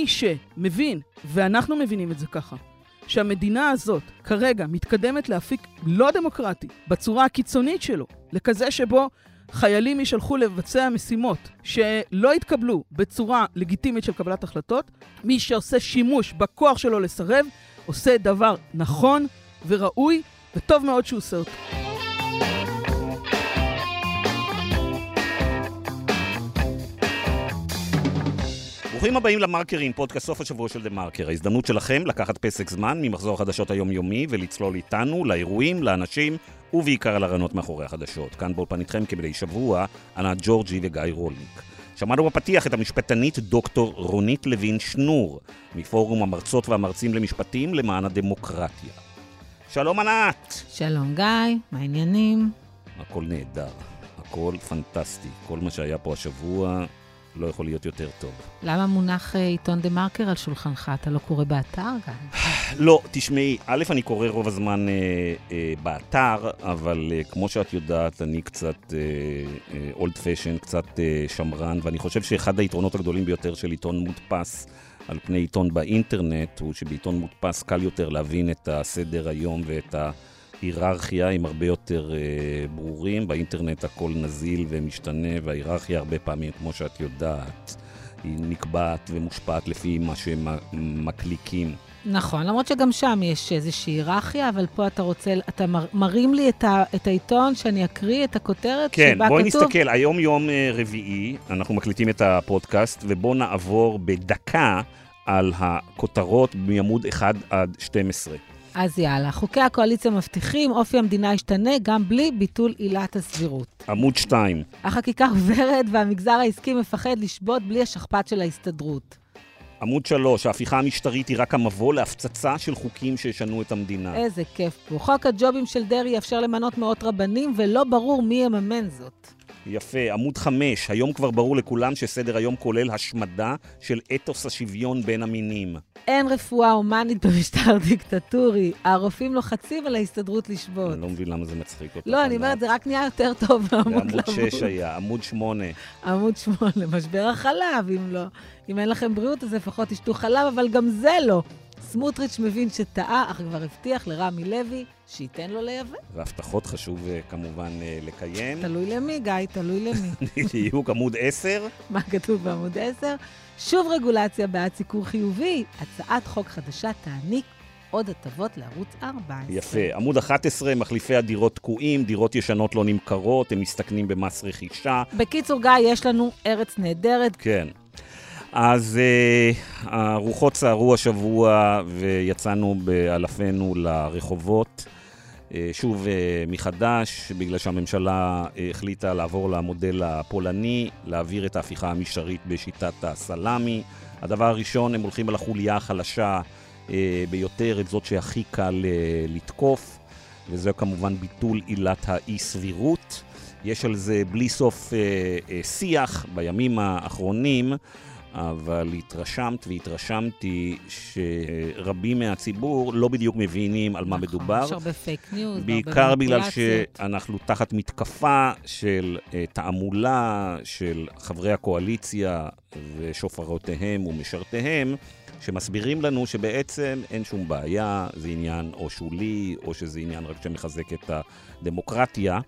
מי שמבין, ואנחנו מבינים את זה ככה, שהמדינה הזאת כרגע מתקדמת להפיק לא דמוקרטי, בצורה הקיצונית שלו, לכזה שבו חיילים יישלחו לבצע משימות שלא יתקבלו בצורה לגיטימית של קבלת החלטות, מי שעושה שימוש בכוח שלו לסרב, עושה דבר נכון וראוי, וטוב מאוד שהוא עושה אותו. ברוכים הבאים למרקרים, פודקאסט סוף השבוע של דה מרקר. ההזדמנות שלכם לקחת פסק זמן ממחזור החדשות היומיומי ולצלול איתנו לאירועים, לאנשים ובעיקר על הרעיונות מאחורי החדשות. כאן באולפן איתכם כמדי שבוע, ענת ג'ורג'י וגיא רולניק. שמענו בפתיח את המשפטנית דוקטור רונית לוין שנור, מפורום המרצות והמרצים למשפטים למען הדמוקרטיה. שלום ענת! שלום גיא, מה העניינים? הכל נהדר, הכל פנטסטי. כל מה שהיה פה השבוע לא יכול להיות יותר טוב. למה מונח אה, עיתון דה מרקר על שולחנך? אתה לא קורא באתר גם? לא, תשמעי, א', אני קורא רוב הזמן אה, אה, באתר, אבל אה, כמו שאת יודעת, אני קצת אולד אה, פשן, אה, קצת אה, שמרן, ואני חושב שאחד היתרונות הגדולים ביותר של עיתון מודפס על פני עיתון באינטרנט, הוא שבעיתון מודפס קל יותר להבין את הסדר היום ואת ה... היררכיה עם הרבה יותר אה, ברורים. באינטרנט הכל נזיל ומשתנה, וההיררכיה הרבה פעמים, כמו שאת יודעת, היא נקבעת ומושפעת לפי מה שמקליקים. נכון, למרות שגם שם יש איזושהי היררכיה, אבל פה אתה רוצה, אתה מר, מרים לי את, ה, את העיתון, שאני אקריא את הכותרת כן, שבה כתוב? כן, בואי נסתכל, היום יום אה, רביעי, אנחנו מקליטים את הפודקאסט, ובואו נעבור בדקה על הכותרות מעמוד 1 עד 12. אז יאללה, חוקי הקואליציה מבטיחים, אופי המדינה ישתנה גם בלי ביטול עילת הסבירות. עמוד 2. החקיקה עוברת והמגזר העסקי מפחד לשבות בלי השכפ"ץ של ההסתדרות. עמוד 3, ההפיכה המשטרית היא רק המבוא להפצצה של חוקים שישנו את המדינה. איזה כיף פה. חוק הג'ובים של דרעי יאפשר למנות מאות רבנים, ולא ברור מי יממן זאת. יפה. עמוד 5, היום כבר ברור לכולם שסדר היום כולל השמדה של אתוס השוויון בין המינים. אין רפואה הומנית במשטר דיקטטורי. הרופאים לוחצים על ההסתדרות לשבות. אני לא מבין למה זה מצחיק אותך. לא, אני אומרת, זה רק נהיה יותר טוב מעמוד לעמוד. עמוד 6 היה, עמוד 8. עמוד 8, משבר החלב, אם לא. אם אין לכם בריאות, אז לפחות תשתו חלב, אבל גם זה לא. סמוטריץ' מבין שטעה, אך כבר הבטיח לרמי לוי שייתן לו לייבא. והבטחות חשוב אה, כמובן אה, לקיים. תלוי למי, גיא, תלוי למי. דיוק עמוד 10. מה כתוב בעמוד 10? שוב רגולציה בעד סיקור חיובי, הצעת חוק חדשה תעניק עוד הטבות לערוץ 14. יפה. עמוד 11, מחליפי הדירות תקועים, דירות ישנות לא נמכרות, הם מסתכנים במס רכישה. בקיצור, גיא, יש לנו ארץ נהדרת. כן. אז uh, הרוחות סערו השבוע ויצאנו באלפינו לרחובות. אה, שוב אה, מחדש, בגלל שהממשלה אה, החליטה לעבור למודל הפולני, להעביר את ההפיכה המשטרית בשיטת הסלאמי. הדבר הראשון, הם הולכים על החוליה החלשה אה, ביותר, את זאת שהכי קל אה, לתקוף, וזה כמובן ביטול עילת האי-סבירות. יש על זה בלי סוף אה, אה, שיח בימים האחרונים. אבל התרשמת והתרשמתי שרבים מהציבור לא בדיוק מבינים על מה נכון, מדובר. יש הרבה פייק ניוז, בעיקר בגלל שאנחנו תחת מתקפה של אה, תעמולה של חברי הקואליציה ושופרותיהם ומשרתיהם, שמסבירים לנו שבעצם אין שום בעיה, זה עניין או שולי, או שזה עניין רק שמחזק את הדמוקרטיה.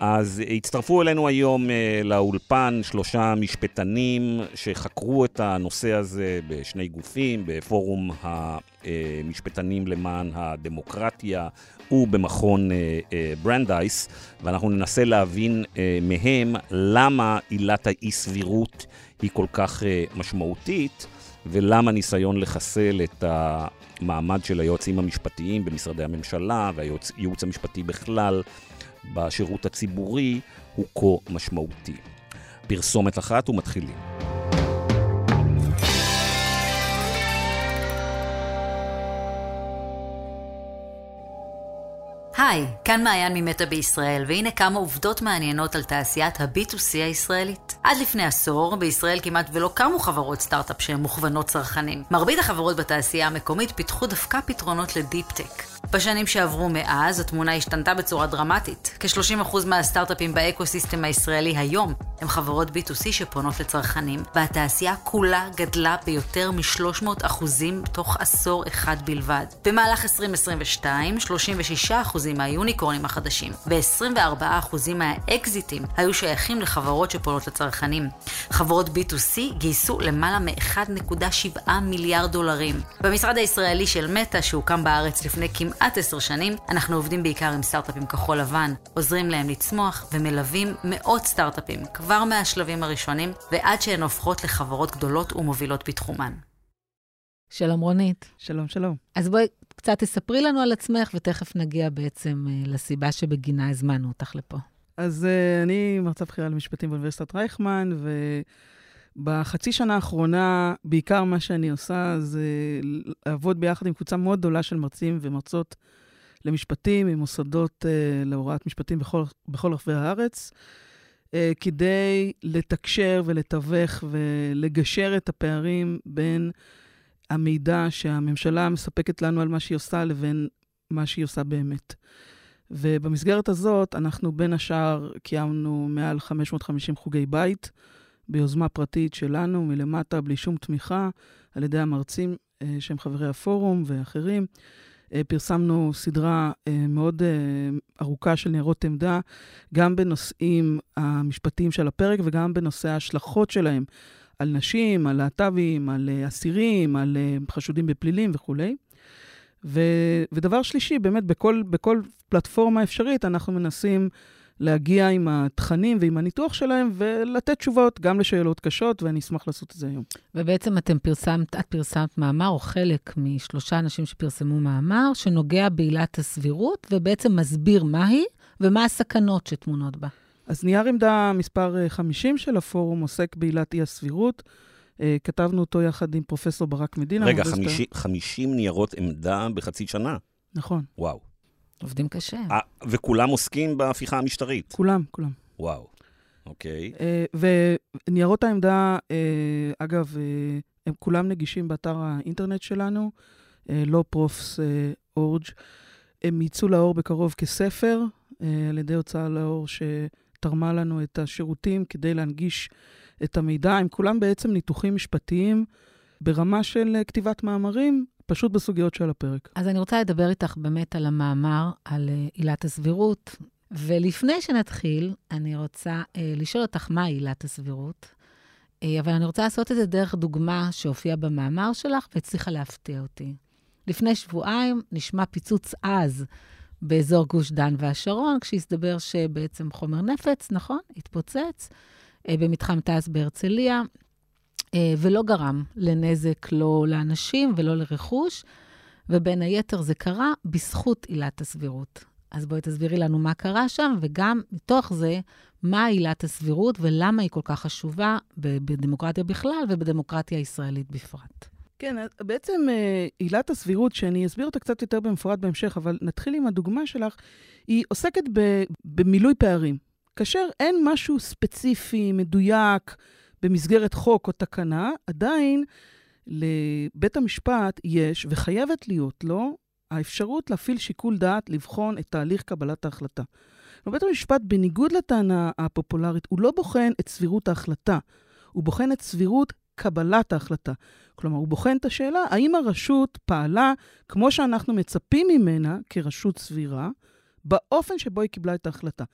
אז הצטרפו אלינו היום אה, לאולפן שלושה משפטנים שחקרו את הנושא הזה בשני גופים, בפורום המשפטנים למען הדמוקרטיה ובמכון אה, אה, ברנדייס, ואנחנו ננסה להבין מהם למה עילת האי-סבירות היא כל כך משמעותית. ולמה ניסיון לחסל את המעמד של היועצים המשפטיים במשרדי הממשלה והייעוץ המשפטי בכלל בשירות הציבורי הוא כה משמעותי. פרסומת אחת ומתחילים. היי, כאן מעיין ממטא בישראל, והנה כמה עובדות מעניינות על תעשיית ה-B2C הישראלית. עד לפני עשור, בישראל כמעט ולא קמו חברות סטארט-אפ שהן מוכוונות צרכנים. מרבית החברות בתעשייה המקומית פיתחו דווקא פתרונות ל deep-tech. בשנים שעברו מאז, התמונה השתנתה בצורה דרמטית. כ-30% מהסטארט-אפים באקו-סיסטם הישראלי היום הם חברות B2C שפונות לצרכנים, והתעשייה כולה גדלה ביותר מ-300% תוך עשור אחד בלבד. במהלך 2022, 36% מהיוניקורנים החדשים ו-24% מהאקזיטים היו שייכים לחברות שפונות לצרכנים. חברות B2C גייסו למעלה מ-1.7 מיליארד דולרים. במשרד הישראלי של מטא, שהוקם בארץ לפני כמעט עשר שנים, אנחנו עובדים בעיקר עם סטארט-אפים כחול לבן, עוזרים להם לצמוח ומלווים מאות סטארט-אפים כבר מהשלבים הראשונים ועד שהן הופכות לחברות גדולות ומובילות בתחומן. שלום רונית. שלום, שלום. אז בואי קצת תספרי לנו על עצמך, ותכף נגיע בעצם uh, לסיבה שבגינה הזמנו אותך לפה. אז uh, אני מרצה בכירה למשפטים באוניברסיטת רייכמן, ובחצי שנה האחרונה, בעיקר מה שאני עושה זה לעבוד ביחד עם קבוצה מאוד גדולה של מרצים ומרצות למשפטים, עם מוסדות uh, להוראת משפטים בכל, בכל רחבי הארץ, uh, כדי לתקשר ולתווך ולגשר את הפערים בין המידע שהממשלה מספקת לנו על מה שהיא עושה לבין מה שהיא עושה באמת. ובמסגרת הזאת, אנחנו בין השאר קיימנו מעל 550 חוגי בית ביוזמה פרטית שלנו, מלמטה, בלי שום תמיכה, על ידי המרצים אה, שהם חברי הפורום ואחרים. אה, פרסמנו סדרה אה, מאוד ארוכה של ניירות עמדה, גם בנושאים המשפטיים של הפרק וגם בנושא ההשלכות שלהם על נשים, על להט"בים, על אסירים, על חשודים בפלילים וכולי. ו, ודבר שלישי, באמת, בכל, בכל פלטפורמה אפשרית אנחנו מנסים להגיע עם התכנים ועם הניתוח שלהם ולתת תשובות גם לשאלות קשות, ואני אשמח לעשות את זה היום. ובעצם אתם פרסמת, את פרסמת מאמר, או חלק משלושה אנשים שפרסמו מאמר, שנוגע בעילת הסבירות, ובעצם מסביר מהי ומה הסכנות שטמונות בה. אז נייר עמדה מספר 50 של הפורום עוסק בעילת אי-הסבירות. אה, כתבנו אותו יחד עם פרופסור ברק מדינה. רגע, 50, 50 ניירות עמדה בחצי שנה. נכון. וואו. עובדים קשה. 아, אה, וכולם עוסקים בהפיכה המשטרית. כולם, כולם. וואו, אוקיי. Uh, וניירות העמדה, uh, אגב, uh, הם כולם נגישים באתר האינטרנט שלנו, לא פרופס אורג'. הם יצאו לאור בקרוב כספר, uh, על ידי הוצאה לאור שתרמה לנו את השירותים כדי להנגיש את המידע. הם כולם בעצם ניתוחים משפטיים ברמה של כתיבת מאמרים, פשוט בסוגיות שעל הפרק. אז אני רוצה לדבר איתך באמת על המאמר, על uh, עילת הסבירות. ולפני שנתחיל, אני רוצה uh, לשאול אותך מה עילת הסבירות, uh, אבל אני רוצה לעשות את זה דרך דוגמה שהופיעה במאמר שלך והצליחה להפתיע אותי. לפני שבועיים נשמע פיצוץ עז באזור גוש דן והשרון, כשהסתבר שבעצם חומר נפץ, נכון? התפוצץ uh, במתחם תעש בהרצליה. אה, ולא גרם לנזק לא לאנשים ולא לרכוש, ובין היתר זה קרה בזכות עילת הסבירות. אז בואי תסבירי לנו מה קרה שם, וגם מתוך זה, מה עילת הסבירות ולמה היא כל כך חשובה בדמוקרטיה בכלל ובדמוקרטיה הישראלית בפרט. כן, בעצם אה, עילת הסבירות, שאני אסביר אותה קצת יותר במפורט בהמשך, אבל נתחיל עם הדוגמה שלך, היא עוסקת במילוי פערים. כאשר אין משהו ספציפי, מדויק, במסגרת חוק או תקנה, עדיין לבית המשפט יש, וחייבת להיות לו, האפשרות להפעיל שיקול דעת לבחון את תהליך קבלת ההחלטה. בית המשפט, בניגוד לטענה הפופולרית, הוא לא בוחן את סבירות ההחלטה, הוא בוחן את סבירות קבלת ההחלטה. כלומר, הוא בוחן את השאלה האם הרשות פעלה כמו שאנחנו מצפים ממנה כרשות סבירה, באופן שבו היא קיבלה את ההחלטה.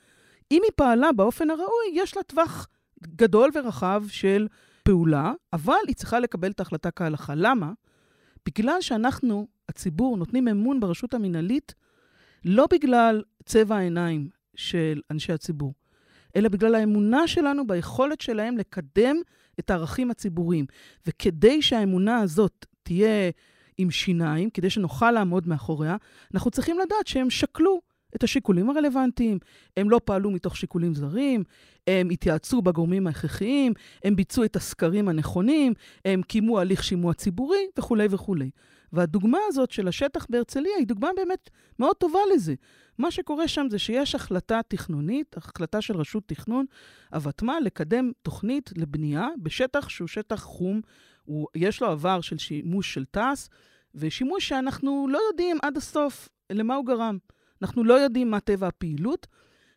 אם היא פעלה באופן הראוי, יש לה טווח גדול ורחב של פעולה, אבל היא צריכה לקבל את ההחלטה כהלכה. למה? בגלל שאנחנו, הציבור, נותנים אמון ברשות המינהלית, לא בגלל צבע העיניים של אנשי הציבור, אלא בגלל האמונה שלנו ביכולת שלהם לקדם את הערכים הציבוריים. וכדי שהאמונה הזאת תהיה עם שיניים, כדי שנוכל לעמוד מאחוריה, אנחנו צריכים לדעת שהם שקלו את השיקולים הרלוונטיים. הם לא פעלו מתוך שיקולים זרים, הם התייעצו בגורמים ההכרחיים, הם ביצעו את הסקרים הנכונים, הם קיימו הליך שימוע ציבורי וכולי וכולי. והדוגמה הזאת של השטח בהרצליה היא דוגמה באמת מאוד טובה לזה. מה שקורה שם זה שיש החלטה תכנונית, החלטה של רשות תכנון, הוותמ"ל, לקדם תוכנית לבנייה בשטח שהוא שטח חום, הוא, יש לו עבר של שימוש של תעש, ושימוש שאנחנו לא יודעים עד הסוף למה הוא גרם. אנחנו לא יודעים מה טבע הפעילות,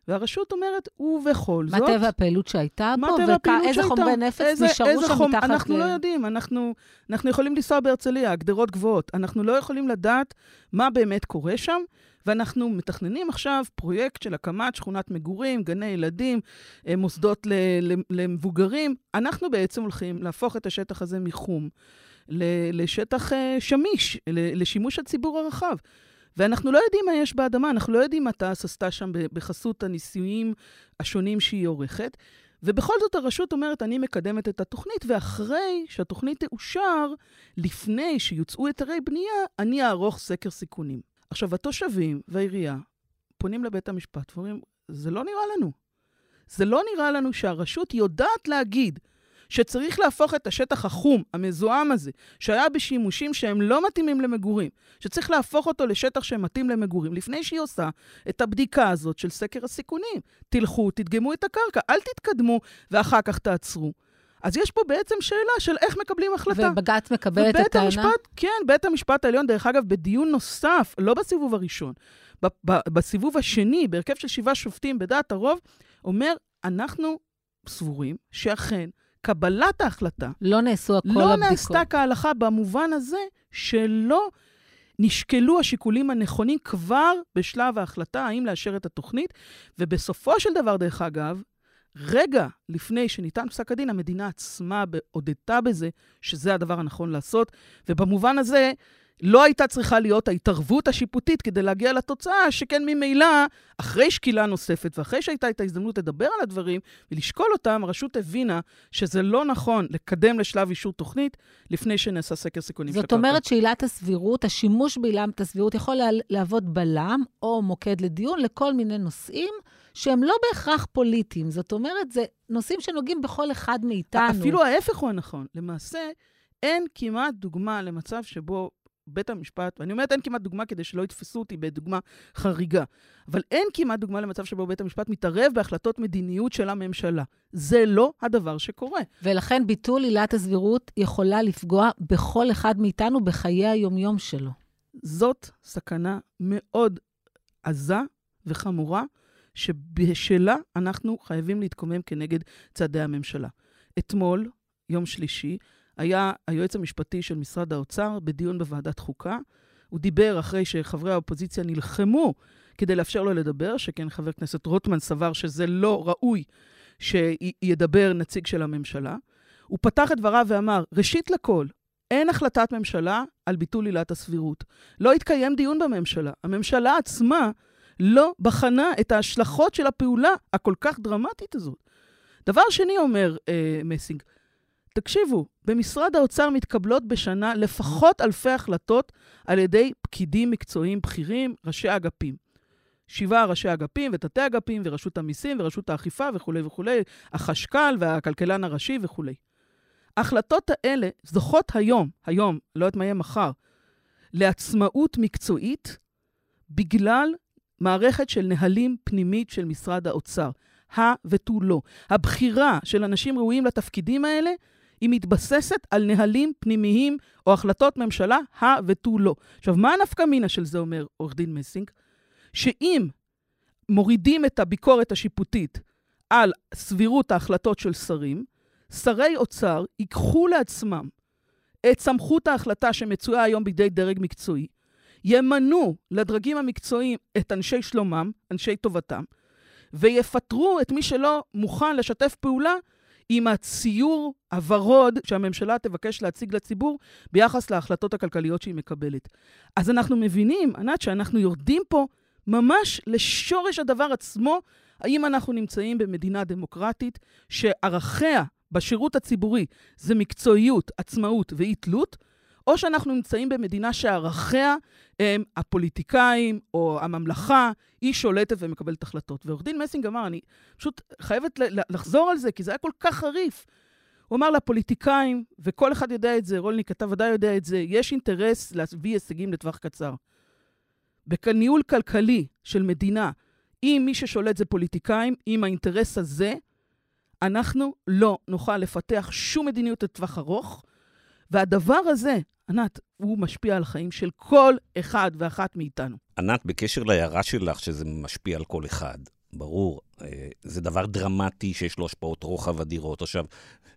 והרשות אומרת, ובכל מה זאת... טבע הפעילות שהייתה מה בו, טבע הפעילות ואיזה שהייתה? חומרי נפץ איזה- נשארו איזה שם חומ- מתחת אנחנו ל... לא יודעים, אנחנו, אנחנו יכולים לנסוע בהרצליה, גדרות גבוהות. אנחנו לא יכולים לדעת מה באמת קורה שם, ואנחנו מתכננים עכשיו פרויקט של הקמת שכונת מגורים, גני ילדים, אה, מוסדות ל- ל- למבוגרים. אנחנו בעצם הולכים להפוך את השטח הזה מחום לשטח אה, שמיש, לשימוש הציבור הרחב. ואנחנו לא יודעים מה יש באדמה, אנחנו לא יודעים מה תעש עשתה שם בחסות הניסויים השונים שהיא עורכת. ובכל זאת הרשות אומרת, אני מקדמת את התוכנית, ואחרי שהתוכנית תאושר, לפני שיוצאו היתרי בנייה, אני אערוך סקר סיכונים. עכשיו, התושבים והעירייה פונים לבית המשפט ואומרים, זה לא נראה לנו. זה לא נראה לנו שהרשות יודעת להגיד שצריך להפוך את השטח החום, המזוהם הזה, שהיה בשימושים שהם לא מתאימים למגורים, שצריך להפוך אותו לשטח שמתאים למגורים, לפני שהיא עושה את הבדיקה הזאת של סקר הסיכונים. תלכו, תדגמו את הקרקע, אל תתקדמו ואחר כך תעצרו. אז יש פה בעצם שאלה של איך מקבלים החלטה. ובג"ץ מקבל את הטענה? המשפט, כן, בית המשפט העליון, דרך אגב, בדיון נוסף, לא בסיבוב הראשון, בסיבוב השני, בהרכב של שבעה שופטים בדעת הרוב, אומר, אנחנו סבורים שאכן קבלת ההחלטה. לא נעשו כל לא הבדיקות. נעשתה כהלכה במובן הזה שלא נשקלו השיקולים הנכונים כבר בשלב ההחלטה האם לאשר את התוכנית, ובסופו של דבר, דרך אגב, רגע לפני שניתן פסק הדין, המדינה עצמה הודתה בזה שזה הדבר הנכון לעשות, ובמובן הזה לא הייתה צריכה להיות ההתערבות השיפוטית כדי להגיע לתוצאה, שכן ממילא, אחרי שקילה נוספת ואחרי שהייתה את ההזדמנות לדבר על הדברים ולשקול אותם, הרשות הבינה שזה לא נכון לקדם לשלב אישור תוכנית לפני שנעשה סקר סיכונים של זאת. אומרת שעילת הסבירות, השימוש בעילת הסבירות יכול לה- להוות בלם או מוקד לדיון לכל מיני נושאים שהם לא בהכרח פוליטיים. זאת אומרת, זה נושאים שנוגעים בכל אחד מאיתנו. אפילו ההפך הוא הנכון. למעשה, אין כמעט דוגמה למצב שבו בית המשפט, ואני אומרת אין כמעט דוגמה כדי שלא יתפסו אותי בדוגמה חריגה, אבל אין כמעט דוגמה למצב שבו בית המשפט מתערב בהחלטות מדיניות של הממשלה. זה לא הדבר שקורה. ולכן ביטול עילת הסבירות יכולה לפגוע בכל אחד מאיתנו בחיי היומיום שלו. זאת סכנה מאוד עזה וחמורה, שבשלה אנחנו חייבים להתקומם כנגד צעדי הממשלה. אתמול, יום שלישי, היה היועץ המשפטי של משרד האוצר בדיון בוועדת חוקה. הוא דיבר אחרי שחברי האופוזיציה נלחמו כדי לאפשר לו לדבר, שכן חבר הכנסת רוטמן סבר שזה לא ראוי שידבר נציג של הממשלה. הוא פתח את דבריו ואמר, ראשית לכל, אין החלטת ממשלה על ביטול עילת הסבירות. לא התקיים דיון בממשלה. הממשלה עצמה לא בחנה את ההשלכות של הפעולה הכל כך דרמטית הזאת. דבר שני, אומר אה, מסינג, תקשיבו, במשרד האוצר מתקבלות בשנה לפחות אלפי החלטות על ידי פקידים מקצועיים בכירים, ראשי אגפים. שבעה ראשי אגפים ותתי אגפים ורשות המיסים ורשות האכיפה וכולי וכולי, החשכ"ל והכלכלן הראשי וכולי. ההחלטות האלה זוכות היום, היום, לא יודעת מה יהיה מחר, לעצמאות מקצועית בגלל מערכת של נהלים פנימית של משרד האוצר. הא ותו לא. הבחירה של אנשים ראויים לתפקידים האלה היא מתבססת על נהלים פנימיים או החלטות ממשלה, הא ותו לא. עכשיו, מה הנפקא מינה של זה, אומר עורך דין מסינג? שאם מורידים את הביקורת השיפוטית על סבירות ההחלטות של שרים, שרי אוצר ייקחו לעצמם את סמכות ההחלטה שמצויה היום בידי דרג מקצועי, ימנו לדרגים המקצועיים את אנשי שלומם, אנשי טובתם, ויפטרו את מי שלא מוכן לשתף פעולה עם הציור הוורוד שהממשלה תבקש להציג לציבור ביחס להחלטות הכלכליות שהיא מקבלת. אז אנחנו מבינים, ענת, שאנחנו יורדים פה ממש לשורש הדבר עצמו, האם אנחנו נמצאים במדינה דמוקרטית שערכיה בשירות הציבורי זה מקצועיות, עצמאות ואי-תלות, או שאנחנו נמצאים במדינה שערכיה הם הפוליטיקאים או הממלכה, היא שולטת ומקבלת החלטות. ועורך דין מסינג אמר, אני פשוט חייבת לחזור על זה, כי זה היה כל כך חריף. הוא אמר לפוליטיקאים, וכל אחד יודע את זה, רולניק, אתה ודאי יודע את זה, יש אינטרס להביא הישגים לטווח קצר. בניהול כלכלי של מדינה, אם מי ששולט זה פוליטיקאים, עם האינטרס הזה, אנחנו לא נוכל לפתח שום מדיניות לטווח ארוך, והדבר הזה, ענת, הוא משפיע על החיים של כל אחד ואחת מאיתנו. ענת, בקשר להערה שלך שזה משפיע על כל אחד, ברור, אה, זה דבר דרמטי שיש לו השפעות רוחב אדירות. עכשיו,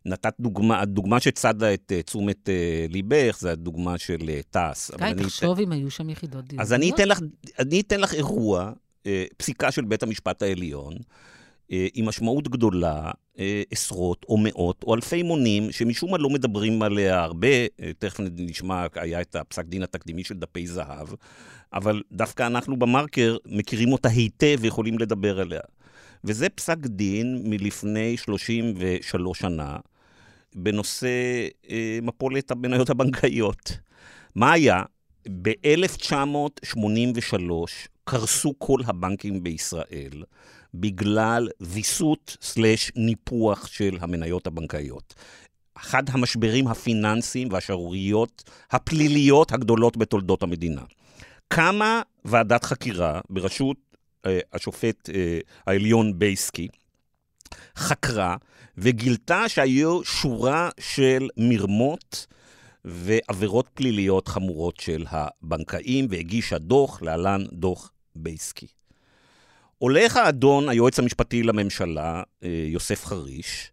נתת דוגמה, הדוגמה שצדה את אה, תשומת אה, ליבך, זה הדוגמה של תעש. גיא, תחשוב אם היו שם יחידות דיור. אז אני אתן לך, אני אתן לך אירוע, פסיקה של בית המשפט העליון, עם משמעות גדולה, עשרות או מאות או אלפי מונים, שמשום מה לא מדברים עליה הרבה, תכף נשמע, היה את הפסק דין התקדימי של דפי זהב, אבל דווקא אנחנו במרקר מכירים אותה היטב ויכולים לדבר עליה. וזה פסק דין מלפני 33 שנה, בנושא אה, מפולת המניות הבנקאיות. מה היה? ב-1983 קרסו כל הבנקים בישראל בגלל ויסות סלש ניפוח של המניות הבנקאיות. אחד המשברים הפיננסיים והשערוריות הפליליות הגדולות בתולדות המדינה. קמה ועדת חקירה בראשות אה, השופט אה, העליון בייסקי, חקרה וגילתה שהיו שורה של מרמות ועבירות פליליות חמורות של הבנקאים, והגישה דוח, להלן דוח בייסקי. הולך האדון, היועץ המשפטי לממשלה, אה, יוסף חריש,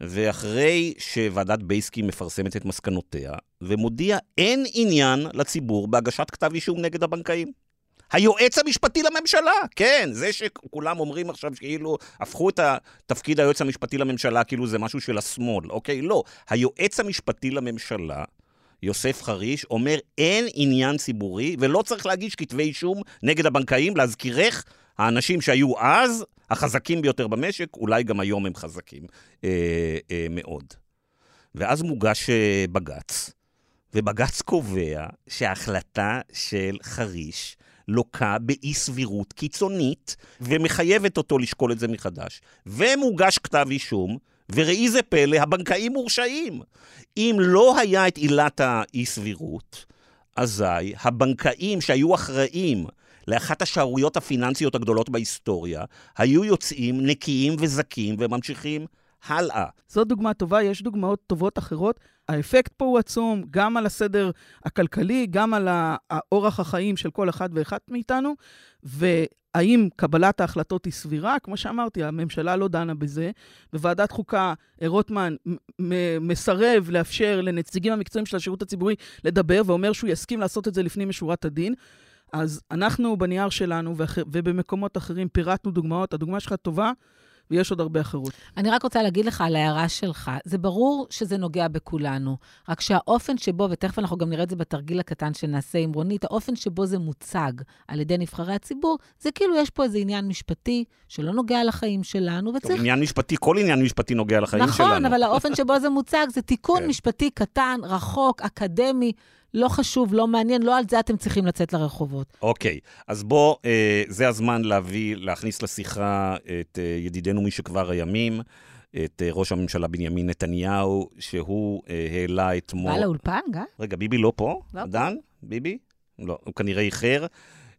ואחרי שוועדת בייסקי מפרסמת את מסקנותיה, ומודיע אין עניין לציבור בהגשת כתב אישום נגד הבנקאים. היועץ המשפטי לממשלה, כן, זה שכולם אומרים עכשיו כאילו הפכו את תפקיד היועץ המשפטי לממשלה כאילו זה משהו של השמאל, אוקיי? לא. היועץ המשפטי לממשלה, יוסף חריש, אומר אין עניין ציבורי ולא צריך להגיש כתבי אישום נגד הבנקאים, להזכירך, האנשים שהיו אז החזקים ביותר במשק, אולי גם היום הם חזקים אה, אה, מאוד. ואז מוגש אה, בג"ץ, ובג"ץ קובע שההחלטה של חריש לוקה באי סבירות קיצונית, ומחייבת אותו לשקול את זה מחדש. ומוגש כתב אישום, וראי זה פלא, הבנקאים מורשעים. אם לא היה את עילת האי סבירות, אזי הבנקאים שהיו אחראים לאחת השערוריות הפיננסיות הגדולות בהיסטוריה, היו יוצאים נקיים וזכים וממשיכים הלאה. זו דוגמה טובה, יש דוגמאות טובות אחרות. האפקט פה הוא עצום, גם על הסדר הכלכלי, גם על אורח החיים של כל אחד ואחת מאיתנו, והאם קבלת ההחלטות היא סבירה? כמו שאמרתי, הממשלה לא דנה בזה. בוועדת חוקה, רוטמן מסרב לאפשר לנציגים המקצועיים של השירות הציבורי לדבר, ואומר שהוא יסכים לעשות את זה לפנים משורת הדין. אז אנחנו בנייר שלנו ובמקומות אחרים פירטנו דוגמאות. הדוגמה שלך טובה, ויש עוד הרבה אחרות. אני רק רוצה להגיד לך על ההערה שלך, זה ברור שזה נוגע בכולנו, רק שהאופן שבו, ותכף אנחנו גם נראה את זה בתרגיל הקטן שנעשה עם רונית, האופן שבו זה מוצג על ידי נבחרי הציבור, זה כאילו יש פה איזה עניין משפטי שלא נוגע לחיים שלנו, וצריך... טוב, עניין משפטי, כל עניין משפטי נוגע לחיים נכון, שלנו. נכון, אבל האופן שבו זה מוצג זה תיקון כן. משפטי קטן, רחוק, אקדמי. לא חשוב, לא מעניין, לא על זה אתם צריכים לצאת לרחובות. אוקיי, אז בוא, אה, זה הזמן להביא, להכניס לשיחה את אה, ידידנו משכבר הימים, את אה, ראש הממשלה בנימין נתניהו, שהוא אה, העלה אתמול... בא לאולפן, גיא? רגע, ביבי לא פה? לא דן? ביבי? לא, הוא כנראה איחר.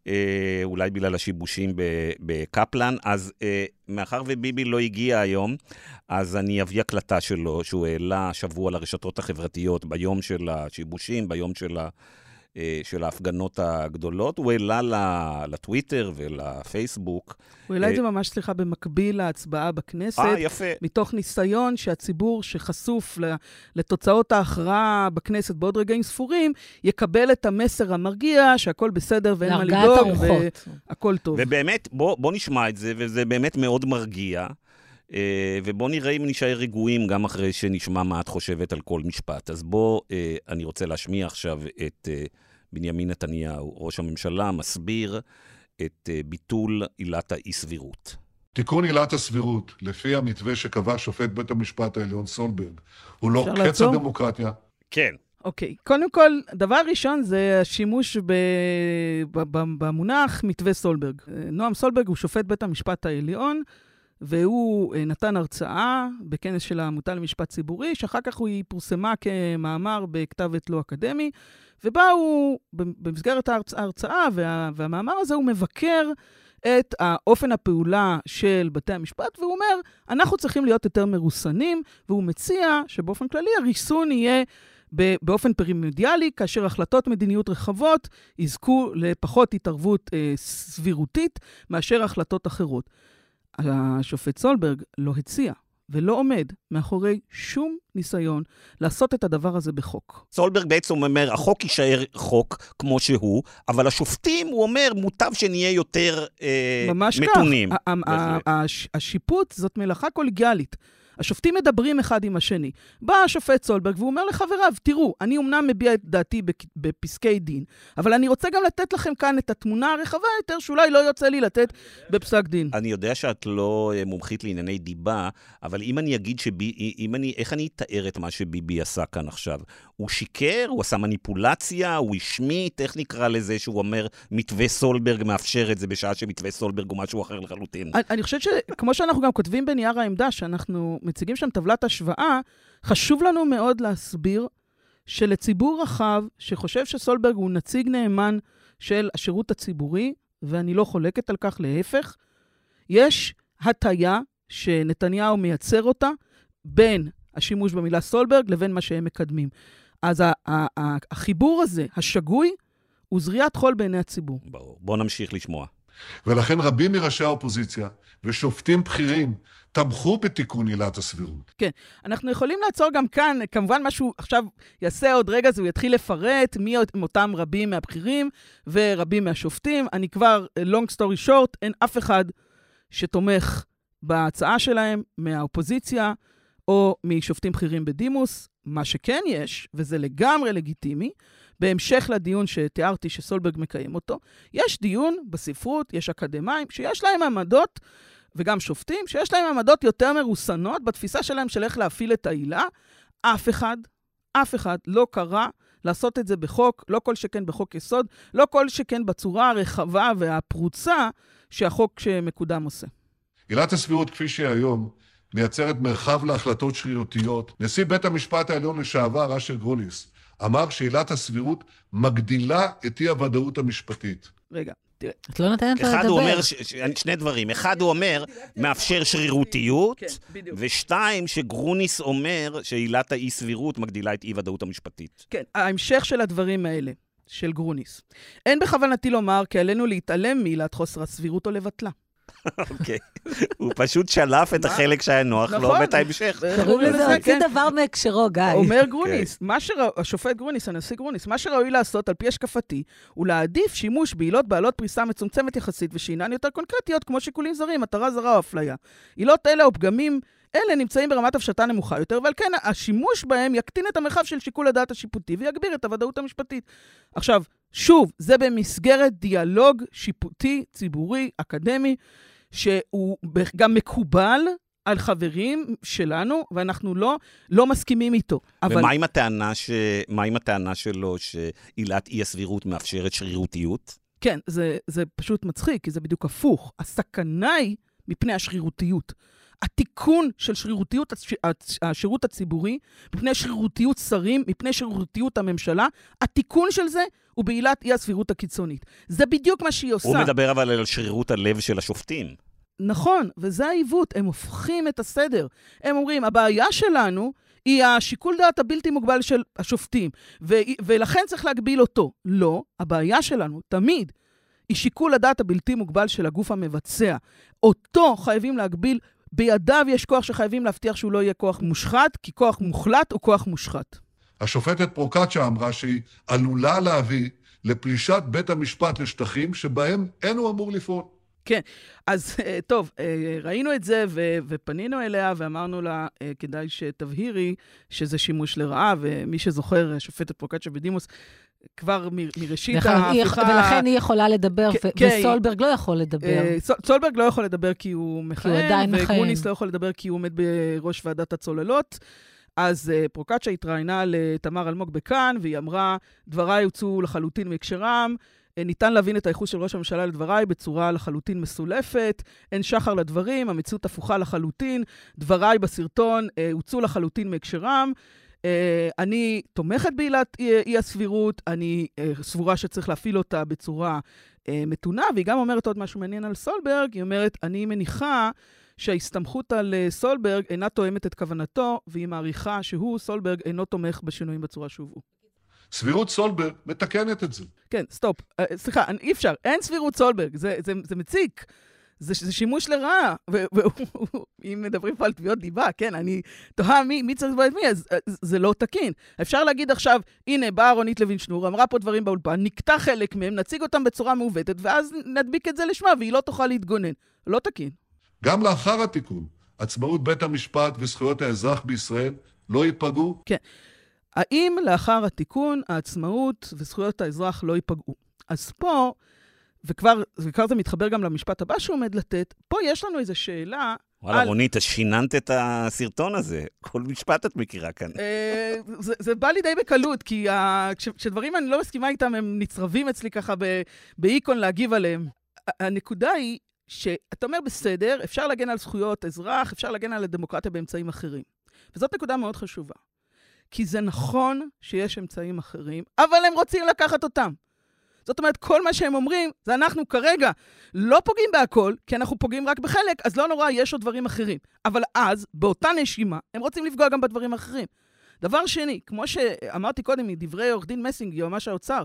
אה, אולי בגלל השיבושים בקפלן. אז אה, מאחר וביבי לא הגיע היום, אז אני אביא הקלטה שלו, שהוא העלה שבוע לרשתות החברתיות ביום של השיבושים, ביום של ה... אה, של ההפגנות הגדולות, הוא העלה לטוויטר ולפייסבוק. הוא העלה את זה ממש, סליחה, במקביל להצבעה בכנסת. אה, יפה. מתוך ניסיון שהציבור שחשוף לתוצאות ההכרעה בכנסת בעוד רגעים ספורים, יקבל את המסר המרגיע שהכל בסדר ואין מה לדאוג, והכל טוב. ובאמת, בוא, בוא נשמע את זה, וזה באמת מאוד מרגיע. Uh, ובוא נראה אם נשאר רגועים גם אחרי שנשמע מה את חושבת על כל משפט. אז בוא, uh, אני רוצה להשמיע עכשיו את uh, בנימין נתניהו, ראש הממשלה, מסביר את ביטול עילת האי-סבירות. תיקון עילת הסבירות, לפי המתווה שקבע שופט בית המשפט העליון סולברג, הוא לא קץ הדמוקרטיה. כן. אוקיי, okay. קודם כל, דבר ראשון זה השימוש ב... במונח מתווה סולברג. נועם סולברג הוא שופט בית המשפט העליון, והוא אה, נתן הרצאה בכנס של העמותה למשפט ציבורי, שאחר כך היא פורסמה כמאמר בכתב עת לא אקדמי, ובה הוא, במסגרת ההרצאה וה, והמאמר הזה, הוא מבקר את אופן הפעולה של בתי המשפט, והוא אומר, אנחנו צריכים להיות יותר מרוסנים, והוא מציע שבאופן כללי הריסון יהיה באופן פרימידיאלי, כאשר החלטות מדיניות רחבות יזכו לפחות התערבות אה, סבירותית מאשר החלטות אחרות. השופט סולברג לא הציע ולא עומד מאחורי שום ניסיון לעשות את הדבר הזה בחוק. סולברג בעצם אומר, החוק יישאר חוק כמו שהוא, אבל השופטים, הוא אומר, מוטב שנהיה יותר אה, ממש מתונים. ממש כך. השיפוט זאת מלאכה קולגיאלית. השופטים מדברים אחד עם השני. בא השופט סולברג והוא אומר לחבריו, תראו, אני אמנם מביע את דעתי בפסקי דין, אבל אני רוצה גם לתת לכם כאן את התמונה הרחבה יותר, שאולי לא יוצא לי לתת בפסק דין. אני יודע שאת לא אה, מומחית לענייני דיבה, אבל אם אני אגיד שבי... אם אני... איך אני אתאר את מה שביבי עשה כאן עכשיו? הוא שיקר? הוא עשה מניפולציה? הוא השמיט? איך נקרא לזה שהוא אומר, מתווה סולברג מאפשר את זה בשעה שמתווה סולברג הוא משהו אחר לחלוטין? אני, אני חושבת שכמו שאנחנו גם כותבים בנייר העמדה, שאנחנו מציגים שם טבלת השוואה, חשוב לנו מאוד להסביר שלציבור רחב, שחושב שסולברג הוא נציג נאמן של השירות הציבורי, ואני לא חולקת על כך, להפך, יש הטיה שנתניהו מייצר אותה בין השימוש במילה סולברג לבין מה שהם מקדמים. אז החיבור הזה, השגוי, הוא זריעת חול בעיני הציבור. ברור. בואו נמשיך לשמוע. ולכן רבים מראשי האופוזיציה ושופטים בכירים תמכו בתיקון עילת הסבירות. כן, אנחנו יכולים לעצור גם כאן, כמובן מה שהוא עכשיו יעשה עוד רגע זה הוא יתחיל לפרט מי אותם רבים מהבכירים ורבים מהשופטים. אני כבר, long story short, אין אף אחד שתומך בהצעה שלהם מהאופוזיציה או משופטים בכירים בדימוס. מה שכן יש, וזה לגמרי לגיטימי, בהמשך לדיון שתיארתי שסולברג מקיים אותו, יש דיון בספרות, יש אקדמאים שיש להם עמדות, וגם שופטים, שיש להם עמדות יותר מרוסנות בתפיסה שלהם של איך להפעיל את העילה. אף אחד, אף אחד לא קרא לעשות את זה בחוק, לא כל שכן בחוק יסוד, לא כל שכן בצורה הרחבה והפרוצה שהחוק שמקודם עושה. עילת הסבירות כפי שהיא היום מייצרת מרחב להחלטות שרירותיות. נשיא בית המשפט העליון לשעבר, אשר גרוניס, אמר שעילת הסבירות מגדילה את אי-הוודאות המשפטית. רגע, תראה. את לא נותנת לו לדבר. אחד הוא אומר, ש, ש, שני דברים. אחד הוא אומר, מאפשר שרירותיות, כן, ושתיים, שגרוניס אומר שעילת האי-סבירות מגדילה את אי-ודאות המשפטית. כן, ההמשך של הדברים האלה, של גרוניס. אין בכוונתי לומר כי עלינו להתעלם מעילת חוסר הסבירות או לבטלה. אוקיי. הוא פשוט שלף את החלק שהיה נוח לו נכון. ואת ההמשך. קראו לזה הוציא כן. דבר מהקשרו, גיא. אומר גרוניס, כן. השופט גרוניס, הנשיא גרוניס, מה שראוי לעשות, על פי השקפתי, הוא להעדיף שימוש בעילות בעלות פריסה מצומצמת יחסית ושאינן יותר קונקרטיות, כמו שיקולים זרים, מטרה זרה או אפליה. עילות אלה או פגמים אלה נמצאים ברמת הפשטה נמוכה יותר, ועל כן השימוש בהם יקטין את המרחב של שיקול הדעת השיפוטי ויגביר את הוודאות המשפטית. עכשיו, שוב, זה במסגרת דיאלוג שיפוטי, ציבורי, אקדמי, שהוא גם מקובל על חברים שלנו, ואנחנו לא, לא מסכימים איתו. אבל... ומה עם, הטענה ש... עם הטענה שלו שעילת אי-הסבירות מאפשרת שרירותיות? כן, זה, זה פשוט מצחיק, כי זה בדיוק הפוך. הסכנה היא מפני השרירותיות. התיקון של שרירותיות השירות הציבורי, מפני שרירותיות שרים, מפני שרירותיות הממשלה, התיקון של זה הוא בעילת אי הסבירות הקיצונית. זה בדיוק מה שהיא עושה. הוא מדבר אבל על שרירות הלב של השופטים. נכון, וזה העיוות, הם הופכים את הסדר. הם אומרים, הבעיה שלנו היא השיקול דעת הבלתי מוגבל של השופטים, ו- ולכן צריך להגביל אותו. לא, הבעיה שלנו, תמיד, היא שיקול הדעת הבלתי מוגבל של הגוף המבצע. אותו חייבים להגביל, בידיו יש כוח שחייבים להבטיח שהוא לא יהיה כוח מושחת, כי כוח מוחלט הוא כוח מושחת. השופטת פרוקצ'ה אמרה שהיא עלולה להביא לפלישת בית המשפט לשטחים שבהם אין הוא אמור לפעול. כן, אז אה, טוב, אה, ראינו את זה ו- ופנינו אליה ואמרנו לה, אה, כדאי שתבהירי שזה שימוש לרעה, ומי שזוכר, שופטת פרוקצ'ה בדימוס, כבר מ- מראשית ההפיכה... ולכן היא יכולה לדבר, ו- כן, וסולברג לא יכול לדבר. סולברג לא יכול לדבר כי הוא מכהן, וגרוניס לא יכול לדבר כי הוא עומד בראש ועדת הצוללות. אז uh, פרוקצ'ה התראיינה לתמר אלמוג בכאן, והיא אמרה, דבריי הוצאו לחלוטין מהקשרם, אה, ניתן להבין את הייחוס של ראש הממשלה לדבריי בצורה לחלוטין מסולפת, אין שחר לדברים, המציאות הפוכה לחלוטין, דבריי בסרטון אה, הוצאו לחלוטין מהקשרם. אה, אני תומכת בעילת אי הסבירות, אני סבורה שצריך להפעיל אותה בצורה מתונה, והיא גם אומרת עוד משהו מעניין על סולברג, היא אומרת, אני מניחה שההסתמכות על אה, סולברג אינה תואמת את כוונתו, והיא מעריכה שהוא, סולברג, אינו תומך בשינויים בצורה שהובאו. סבירות סולברג מתקנת את זה. כן, stop. אה, סליחה, אי אפשר, אין סבירות סולברג, זה, זה, זה מציק. זה, זה שימוש לרעה. ואם מדברים פה על תביעות דיבה, כן, אני תוהה מי, מי צריך לתבוע את מי, אז, אז זה לא תקין. אפשר להגיד עכשיו, הנה, באה רונית לוין שנור, אמרה פה דברים באולפן, נקטע חלק מהם, נציג אותם בצורה מעוותת, ואז נדביק את זה לשמה, והיא לא תוכל להתגונן. לא תקין. גם לאחר התיקון, עצמאות בית המשפט וזכויות האזרח בישראל לא ייפגעו? כן. האם לאחר התיקון העצמאות וזכויות האזרח לא ייפגעו? אז פה, וכבר, וכבר זה מתחבר גם למשפט הבא שהוא עומד לתת, פה יש לנו איזו שאלה... וואלה, על... רונית, את שיננת את הסרטון הזה. כל משפט את מכירה כאן. אה, זה, זה בא לי די בקלות, כי כשדברים אני לא מסכימה איתם, הם נצרבים אצלי ככה באיקון להגיב עליהם. הנקודה היא שאתה אומר, בסדר, אפשר להגן על זכויות אזרח, אפשר להגן על הדמוקרטיה באמצעים אחרים. וזאת נקודה מאוד חשובה. כי זה נכון שיש אמצעים אחרים, אבל הם רוצים לקחת אותם. זאת אומרת, כל מה שהם אומרים, זה אנחנו כרגע לא פוגעים בהכל, כי אנחנו פוגעים רק בחלק, אז לא נורא, יש עוד דברים אחרים. אבל אז, באותה נשימה, הם רוצים לפגוע גם בדברים האחרים. דבר שני, כמו שאמרתי קודם מדברי עורך דין מסינג, יועמ"ש האוצר,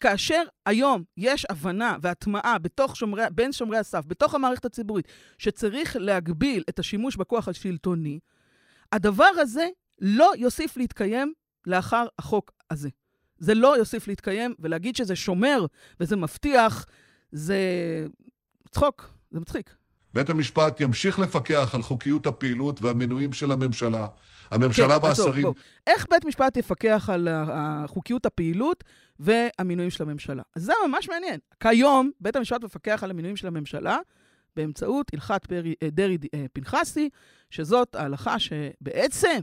כאשר היום יש הבנה והטמעה בתוך שומרי, בין שומרי הסף, בתוך המערכת הציבורית, שצריך להגביל את השימוש בכוח השלטוני, הדבר הזה לא יוסיף להתקיים לאחר החוק הזה. זה לא יוסיף להתקיים, ולהגיד שזה שומר וזה מבטיח, זה צחוק, זה מצחיק. בית המשפט ימשיך לפקח על חוקיות הפעילות והמינויים של הממשלה. הממשלה כן, והשרים... איך בית משפט יפקח על חוקיות הפעילות והמינויים של הממשלה? אז זה ממש מעניין. כיום, בית המשפט מפקח על המינויים של הממשלה באמצעות הלכת דרעי-פנחסי, שזאת ההלכה שבעצם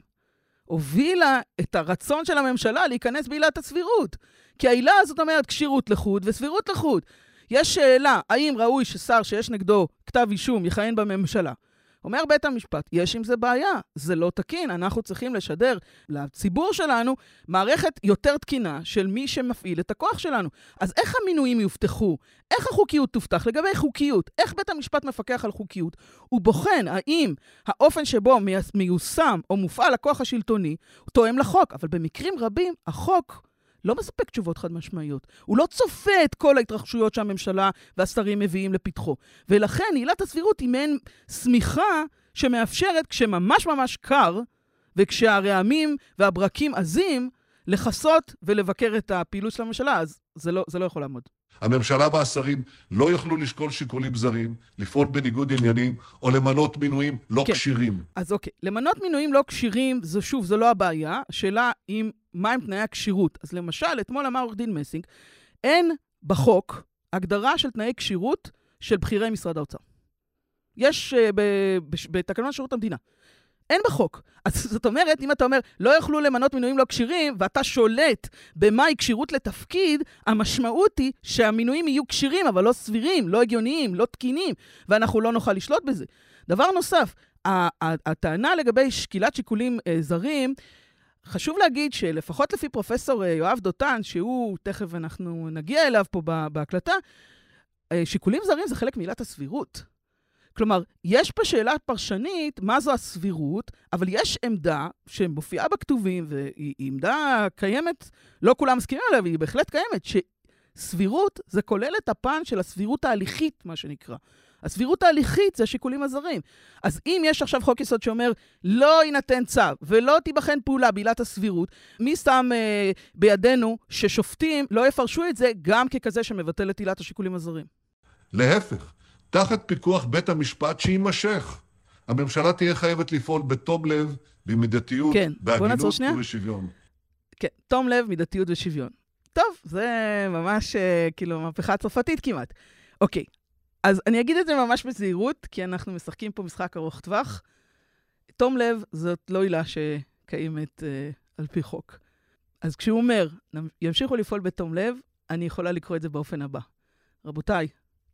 הובילה את הרצון של הממשלה להיכנס בעילת הסבירות. כי העילה הזאת אומרת כשירות לחוד וסבירות לחוד. יש שאלה, האם ראוי ששר שיש נגדו כתב אישום יכהן בממשלה? אומר בית המשפט, יש עם זה בעיה, זה לא תקין, אנחנו צריכים לשדר לציבור שלנו מערכת יותר תקינה של מי שמפעיל את הכוח שלנו. אז איך המינויים יובטחו? איך החוקיות תובטח? לגבי חוקיות, איך בית המשפט מפקח על חוקיות? הוא בוחן האם האופן שבו מיושם או מופעל הכוח השלטוני תואם לחוק, אבל במקרים רבים החוק לא מספק תשובות חד משמעיות. הוא לא צופה את כל ההתרחשויות שהממשלה והשרים מביאים לפתחו. ולכן עילת הסבירות היא מעין שמיכה שמאפשרת, כשממש ממש קר, וכשהרעמים והברקים עזים, לכסות ולבקר את הפעילות של הממשלה, אז זה לא, זה לא יכול לעמוד. הממשלה והשרים לא יוכלו לשקול שיקולים זרים, לפעול בניגוד עניינים, או למנות מינויים לא כן. כשירים. אז אוקיי, למנות מינויים לא כשירים, זה שוב, זו לא הבעיה. השאלה אם, מהם תנאי הכשירות. אז למשל, אתמול אמר עורך דין מסינג, אין בחוק הגדרה של תנאי כשירות של בכירי משרד האוצר. יש uh, בתקנון שירות המדינה. אין בחוק. אז זאת אומרת, אם אתה אומר, לא יוכלו למנות מינויים לא כשירים, ואתה שולט במהי כשירות לתפקיד, המשמעות היא שהמינויים יהיו כשירים, אבל לא סבירים, לא הגיוניים, לא תקינים, ואנחנו לא נוכל לשלוט בזה. דבר נוסף, הטענה לגבי שקילת שיקולים אה, זרים, חשוב להגיד שלפחות לפי פרופסור אה, יואב דותן, שהוא, תכף אנחנו נגיע אליו פה בהקלטה, אה, שיקולים זרים זה חלק מעילת הסבירות. כלומר, יש פה שאלה פרשנית, מה זו הסבירות, אבל יש עמדה שמופיעה בכתובים, והיא עמדה קיימת, לא כולם מסכימים עליה, והיא בהחלט קיימת, שסבירות זה כולל את הפן של הסבירות ההליכית, מה שנקרא. הסבירות ההליכית זה השיקולים הזרים. אז אם יש עכשיו חוק יסוד שאומר לא יינתן צו ולא תיבחן פעולה בעילת הסבירות, מי שם אה, בידינו ששופטים לא יפרשו את זה גם ככזה שמבטל את עילת השיקולים הזרים? להפך. תחת פיקוח בית המשפט שיימשך. הממשלה תהיה חייבת לפעול בתום לב, במידתיות, כן, בהגינות ובשוויון. כן, תום לב, מידתיות ושוויון. טוב, זה ממש uh, כאילו מהפכה צרפתית כמעט. אוקיי, אז אני אגיד את זה ממש בזהירות, כי אנחנו משחקים פה משחק ארוך טווח. תום לב זאת לא עילה שקיימת uh, על פי חוק. אז כשהוא אומר, ימשיכו לפעול בתום לב, אני יכולה לקרוא את זה באופן הבא. רבותיי,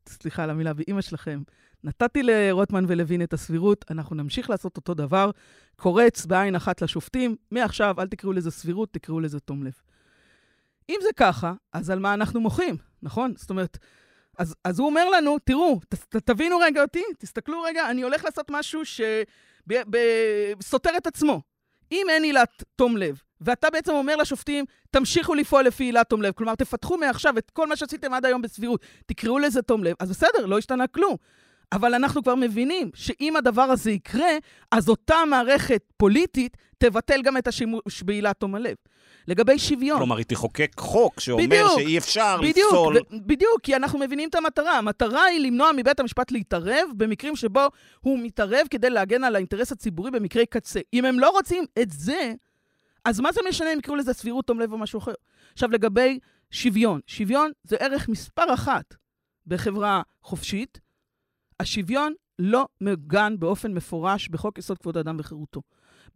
סליחה על המילה, באימא שלכם. נתתי לרוטמן ולוין את הסבירות, אנחנו נמשיך לעשות אותו דבר. קורץ בעין אחת לשופטים, מעכשיו אל תקראו לזה סבירות, תקראו לזה תום לב. אם זה ככה, אז על מה אנחנו מוחים, נכון? זאת אומרת, אז, אז הוא אומר לנו, תראו, ת, ת, תבינו רגע אותי, תסתכלו רגע, אני הולך לעשות משהו שסותר את עצמו. אם אין עילת תום לב, ואתה בעצם אומר לשופטים, תמשיכו לפעול לפי עילת תום לב, כלומר, תפתחו מעכשיו את כל מה שעשיתם עד היום בסבירות, תקראו לזה תום לב, אז בסדר, לא השתנה כלום. אבל אנחנו כבר מבינים שאם הדבר הזה יקרה, אז אותה מערכת פוליטית תבטל גם את השימוש בעילת תום הלב. לגבי שוויון... כלומר, היא תחוקק חוק שאומר בדיוק, שאי אפשר בדיוק, לפסול... בדיוק, כי אנחנו מבינים את המטרה. המטרה היא למנוע מבית המשפט להתערב במקרים שבו הוא מתערב כדי להגן על האינטרס הציבורי במקרי קצה. אם הם לא רוצים את זה, אז מה זה משנה אם יקראו לזה סבירות, תום לב או משהו אחר? עכשיו, לגבי שוויון. שוויון זה ערך מספר אחת בחברה חופשית. השוויון לא מעוגן באופן מפורש בחוק יסוד כבוד האדם וחירותו.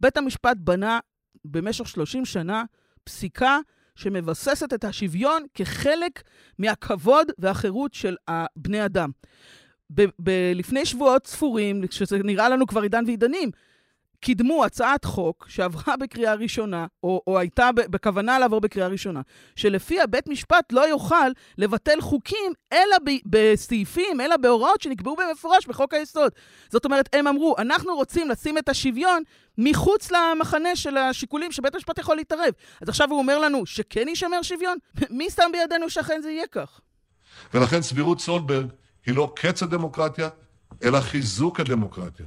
בית המשפט בנה במשך 30 שנה פסיקה שמבססת את השוויון כחלק מהכבוד והחירות של בני אדם. ב- ב- לפני שבועות ספורים, כשזה נראה לנו כבר עידן ועידנים, קידמו הצעת חוק שעברה בקריאה ראשונה, או, או הייתה בכוונה לעבור בקריאה ראשונה, שלפיה בית משפט לא יוכל לבטל חוקים אלא ב, בסעיפים, אלא בהוראות שנקבעו במפורש בחוק היסוד. זאת אומרת, הם אמרו, אנחנו רוצים לשים את השוויון מחוץ למחנה של השיקולים שבית המשפט יכול להתערב. אז עכשיו הוא אומר לנו שכן יישמר שוויון? מי שם בידינו שאכן זה יהיה כך? ולכן סבירות סולברג היא לא קץ הדמוקרטיה, אלא חיזוק הדמוקרטיה.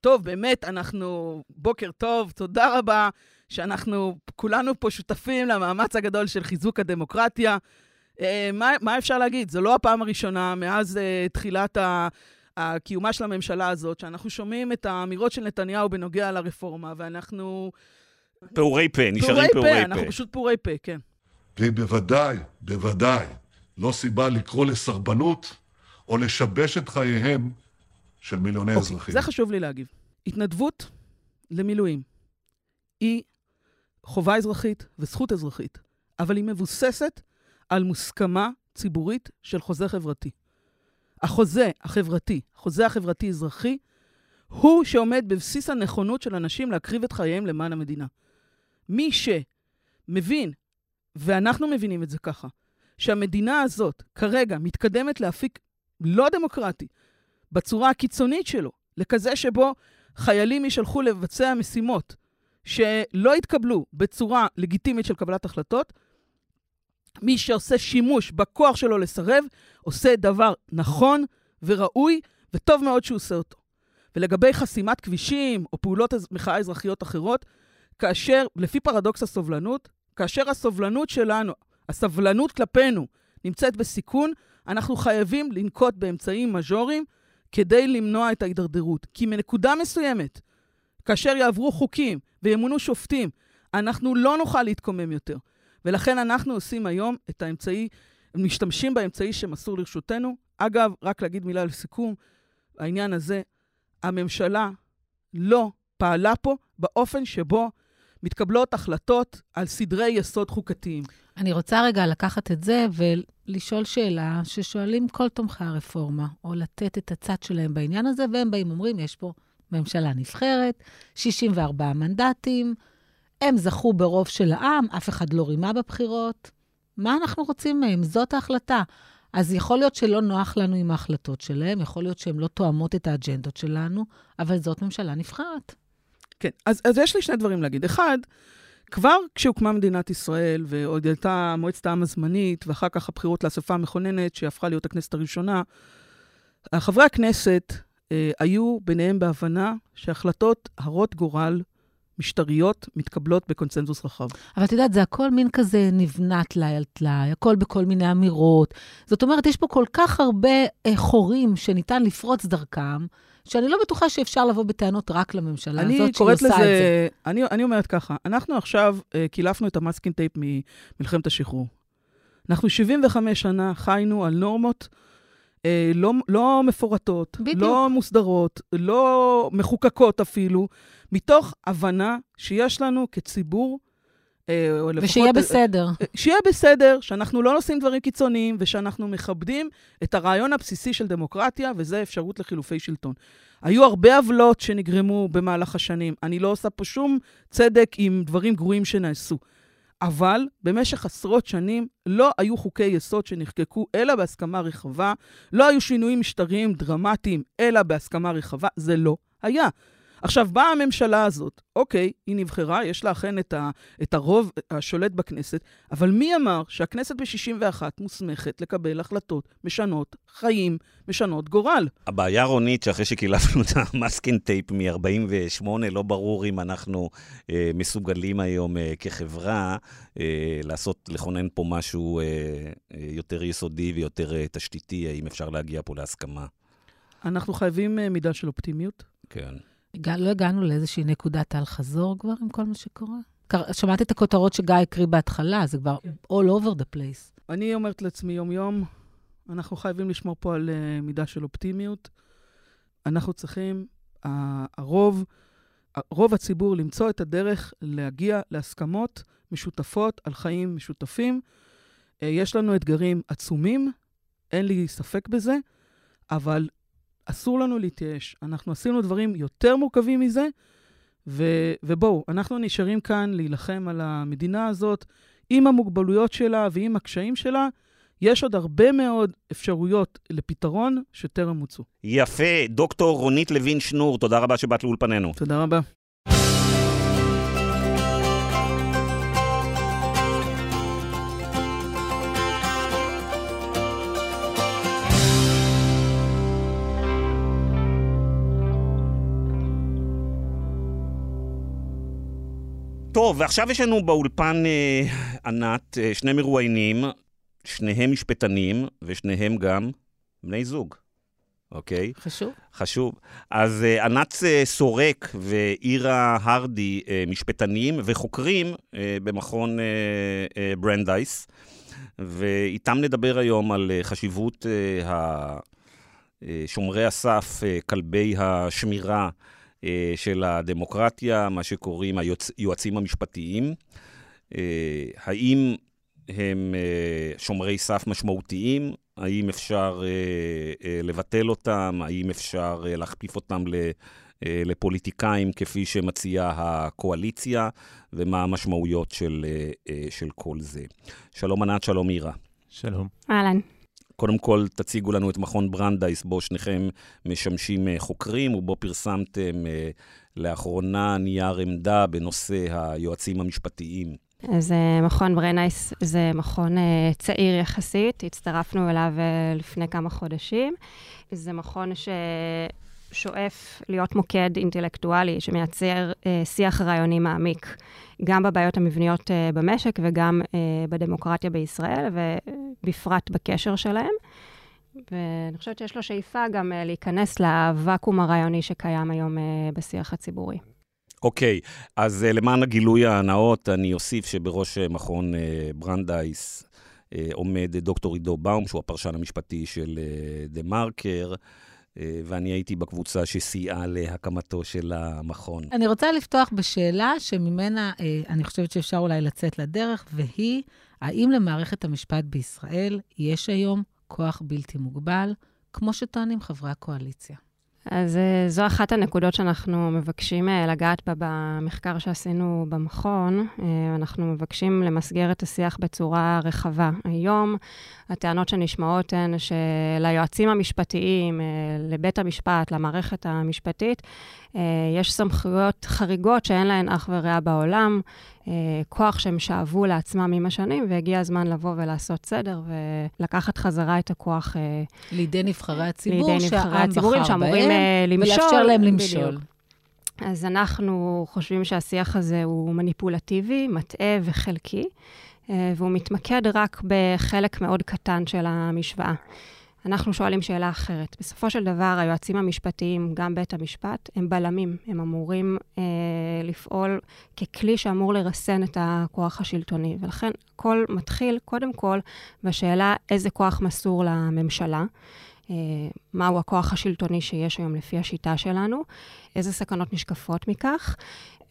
טוב, באמת, אנחנו... בוקר טוב, תודה רבה שאנחנו כולנו פה שותפים למאמץ הגדול של חיזוק הדמוקרטיה. אה, מה, מה אפשר להגיד? זו לא הפעם הראשונה מאז אה, תחילת ה... הקיומה של הממשלה הזאת, שאנחנו שומעים את האמירות של נתניהו בנוגע לרפורמה, ואנחנו... פעורי פה, נשארים פעורי פה. אנחנו פשוט פעורי פה, כן. והיא בוודאי, בוודאי, לא סיבה לקרוא לסרבנות או לשבש את חייהם של מיליוני okay, אוקיי, אזרחים. זה חשוב לי להגיב. התנדבות למילואים היא חובה אזרחית וזכות אזרחית, אבל היא מבוססת על מוסכמה ציבורית של חוזה חברתי. החוזה החברתי, החוזה החברתי-אזרחי, הוא שעומד בבסיס הנכונות של אנשים להקריב את חייהם למען המדינה. מי שמבין, ואנחנו מבינים את זה ככה, שהמדינה הזאת כרגע מתקדמת להפיק לא דמוקרטי, בצורה הקיצונית שלו, לכזה שבו חיילים יישלחו לבצע משימות שלא יתקבלו בצורה לגיטימית של קבלת החלטות, מי שעושה שימוש בכוח שלו לסרב, עושה דבר נכון וראוי, וטוב מאוד שהוא עושה אותו. ולגבי חסימת כבישים או פעולות מחאה אזרחיות אחרות, כאשר, לפי פרדוקס הסובלנות, כאשר הסובלנות שלנו, הסבלנות כלפינו, נמצאת בסיכון, אנחנו חייבים לנקוט באמצעים מז'וריים כדי למנוע את ההידרדרות. כי מנקודה מסוימת, כאשר יעברו חוקים וימונו שופטים, אנחנו לא נוכל להתקומם יותר. ולכן אנחנו עושים היום את האמצעי, משתמשים באמצעי שמסור לרשותנו. אגב, רק להגיד מילה לסיכום, העניין הזה, הממשלה לא פעלה פה באופן שבו מתקבלות החלטות על סדרי יסוד חוקתיים. אני רוצה רגע לקחת את זה ולשאול שאלה ששואלים כל תומכי הרפורמה, או לתת את הצד שלהם בעניין הזה, והם באים ואומרים, יש פה ממשלה נבחרת, 64 מנדטים, הם זכו ברוב של העם, אף אחד לא רימה בבחירות. מה אנחנו רוצים מהם? זאת ההחלטה. אז יכול להיות שלא נוח לנו עם ההחלטות שלהם, יכול להיות שהן לא תואמות את האג'נדות שלנו, אבל זאת ממשלה נבחרת. כן, אז, אז יש לי שני דברים להגיד. אחד, כבר כשהוקמה מדינת ישראל, ועוד הייתה מועצת העם הזמנית, ואחר כך הבחירות לאספה המכוננת, שהפכה להיות הכנסת הראשונה, חברי הכנסת אה, היו ביניהם בהבנה שהחלטות הרות גורל משטריות מתקבלות בקונצנזוס רחב. אבל את יודעת, זה הכל מין כזה נבנה טלאי על טלאי, הכל בכל מיני אמירות. זאת אומרת, יש פה כל כך הרבה אה, חורים שניתן לפרוץ דרכם, שאני לא בטוחה שאפשר לבוא בטענות רק לממשלה הזאת שהיא עושה לזה, את זה. אני, אני אומרת ככה, אנחנו עכשיו אה, קילפנו את ה masking tape ממלחמת השחרור. אנחנו 75 שנה חיינו על נורמות אה, לא, לא מפורטות, בדיוק. לא מוסדרות, לא מחוקקות אפילו, מתוך הבנה שיש לנו כציבור, או לפחות... ושיהיה בסדר. אה, שיהיה בסדר, שאנחנו לא עושים דברים קיצוניים, ושאנחנו מכבדים את הרעיון הבסיסי של דמוקרטיה, וזה אפשרות לחילופי שלטון. היו הרבה עוולות שנגרמו במהלך השנים. אני לא עושה פה שום צדק עם דברים גרועים שנעשו. אבל במשך עשרות שנים לא היו חוקי יסוד שנחקקו אלא בהסכמה רחבה, לא היו שינויים משטריים דרמטיים אלא בהסכמה רחבה, זה לא היה. עכשיו, באה הממשלה הזאת, אוקיי, היא נבחרה, יש לה אכן את, ה, את הרוב השולט בכנסת, אבל מי אמר שהכנסת ב-61 מוסמכת לקבל החלטות משנות חיים, משנות גורל? הבעיה, רונית, שאחרי שקילפנו את ה masking tape מ-48, לא ברור אם אנחנו אה, מסוגלים היום אה, כחברה אה, לעשות, לכונן פה משהו אה, אה, יותר יסודי ויותר אה, תשתיתי, האם אפשר להגיע פה להסכמה. אנחנו חייבים אה, מידה של אופטימיות. כן. לא הגענו לאיזושהי נקודת אל-חזור כבר עם כל מה שקורה? שמעת את הכותרות שגיא הקריא בהתחלה, זה כבר all over the place. אני אומרת לעצמי יום-יום, אנחנו חייבים לשמור פה על uh, מידה של אופטימיות. אנחנו צריכים, uh, הרוב, רוב הציבור, למצוא את הדרך להגיע להסכמות משותפות על חיים משותפים. Uh, יש לנו אתגרים עצומים, אין לי ספק בזה, אבל אסור לנו להתייאש. אנחנו עשינו דברים יותר מורכבים מזה, ו- ובואו, אנחנו נשארים כאן להילחם על המדינה הזאת עם המוגבלויות שלה ועם הקשיים שלה. יש עוד הרבה מאוד אפשרויות לפתרון שטרם מוצו. יפה. דוקטור רונית לוין שנור, תודה רבה שבאת לאולפנינו. תודה רבה. טוב, ועכשיו יש לנו באולפן אה, ענת אה, שני מרואיינים, שניהם משפטנים, ושניהם גם בני זוג, אוקיי? חשוב. חשוב. אז אה, ענת אה, סורק ואירה הרדי, אה, משפטנים וחוקרים אה, במכון אה, אה, ברנדייס, ואיתם נדבר היום על אה, חשיבות אה, שומרי הסף, אה, כלבי השמירה. אה, של הדמוקרטיה, מה שקוראים היועצים המשפטיים. אה, האם הם אה, שומרי סף משמעותיים? האם אפשר לבטל אותם? האם אפשר להכפיף אותם לפוליטיקאים כפי שמציעה הקואליציה? ומה המשמעויות של, של כל זה? שלום ענת, שלום מירה. שלום. אהלן. קודם כל, תציגו לנו את מכון ברנדייס, בו שניכם משמשים אה, חוקרים, ובו פרסמתם אה, לאחרונה נייר עמדה בנושא היועצים המשפטיים. אז אה, מכון ברנדייס זה מכון צעיר יחסית, הצטרפנו אליו לפני כמה חודשים. זה מכון ש... שואף להיות מוקד אינטלקטואלי שמייצר אה, שיח רעיוני מעמיק, גם בבעיות המבניות אה, במשק וגם אה, בדמוקרטיה בישראל, ובפרט בקשר שלהם. ואני חושבת שיש לו שאיפה גם אה, להיכנס לוואקום הרעיוני שקיים היום אה, בשיח הציבורי. אוקיי, okay, אז uh, למען הגילוי הנאות, אני אוסיף שבראש אה, מכון אה, ברנדייס אה, עומד דוקטור עידו באום, שהוא הפרשן המשפטי של TheMarker. אה, ואני הייתי בקבוצה שסייעה להקמתו של המכון. אני רוצה לפתוח בשאלה שממנה אה, אני חושבת שאפשר אולי לצאת לדרך, והיא, האם למערכת המשפט בישראל יש היום כוח בלתי מוגבל, כמו שטוענים חברי הקואליציה? אז אה, זו אחת הנקודות שאנחנו מבקשים אה, לגעת בה במחקר שעשינו במכון. אה, אנחנו מבקשים למסגר את השיח בצורה רחבה. היום הטענות שנשמעות הן שליועצים המשפטיים, לבית המשפט, למערכת המשפטית, יש סמכויות חריגות שאין להן אח ורע בעולם, כוח שהם שאבו לעצמם עם השנים, והגיע הזמן לבוא ולעשות סדר ולקחת חזרה את הכוח... לידי נבחרי הציבור, לידי נבחרי הציבורים שאמורים למשול. ולאפשר להם למשול. בדיוק. אז אנחנו חושבים שהשיח הזה הוא מניפולטיבי, מטעה וחלקי, והוא מתמקד רק בחלק מאוד קטן של המשוואה. אנחנו שואלים שאלה אחרת. בסופו של דבר, היועצים המשפטיים, גם בית המשפט, הם בלמים. הם אמורים אה, לפעול ככלי שאמור לרסן את הכוח השלטוני. ולכן, הכל מתחיל, קודם כל, בשאלה איזה כוח מסור לממשלה. אה, מהו הכוח השלטוני שיש היום לפי השיטה שלנו, איזה סכנות נשקפות מכך,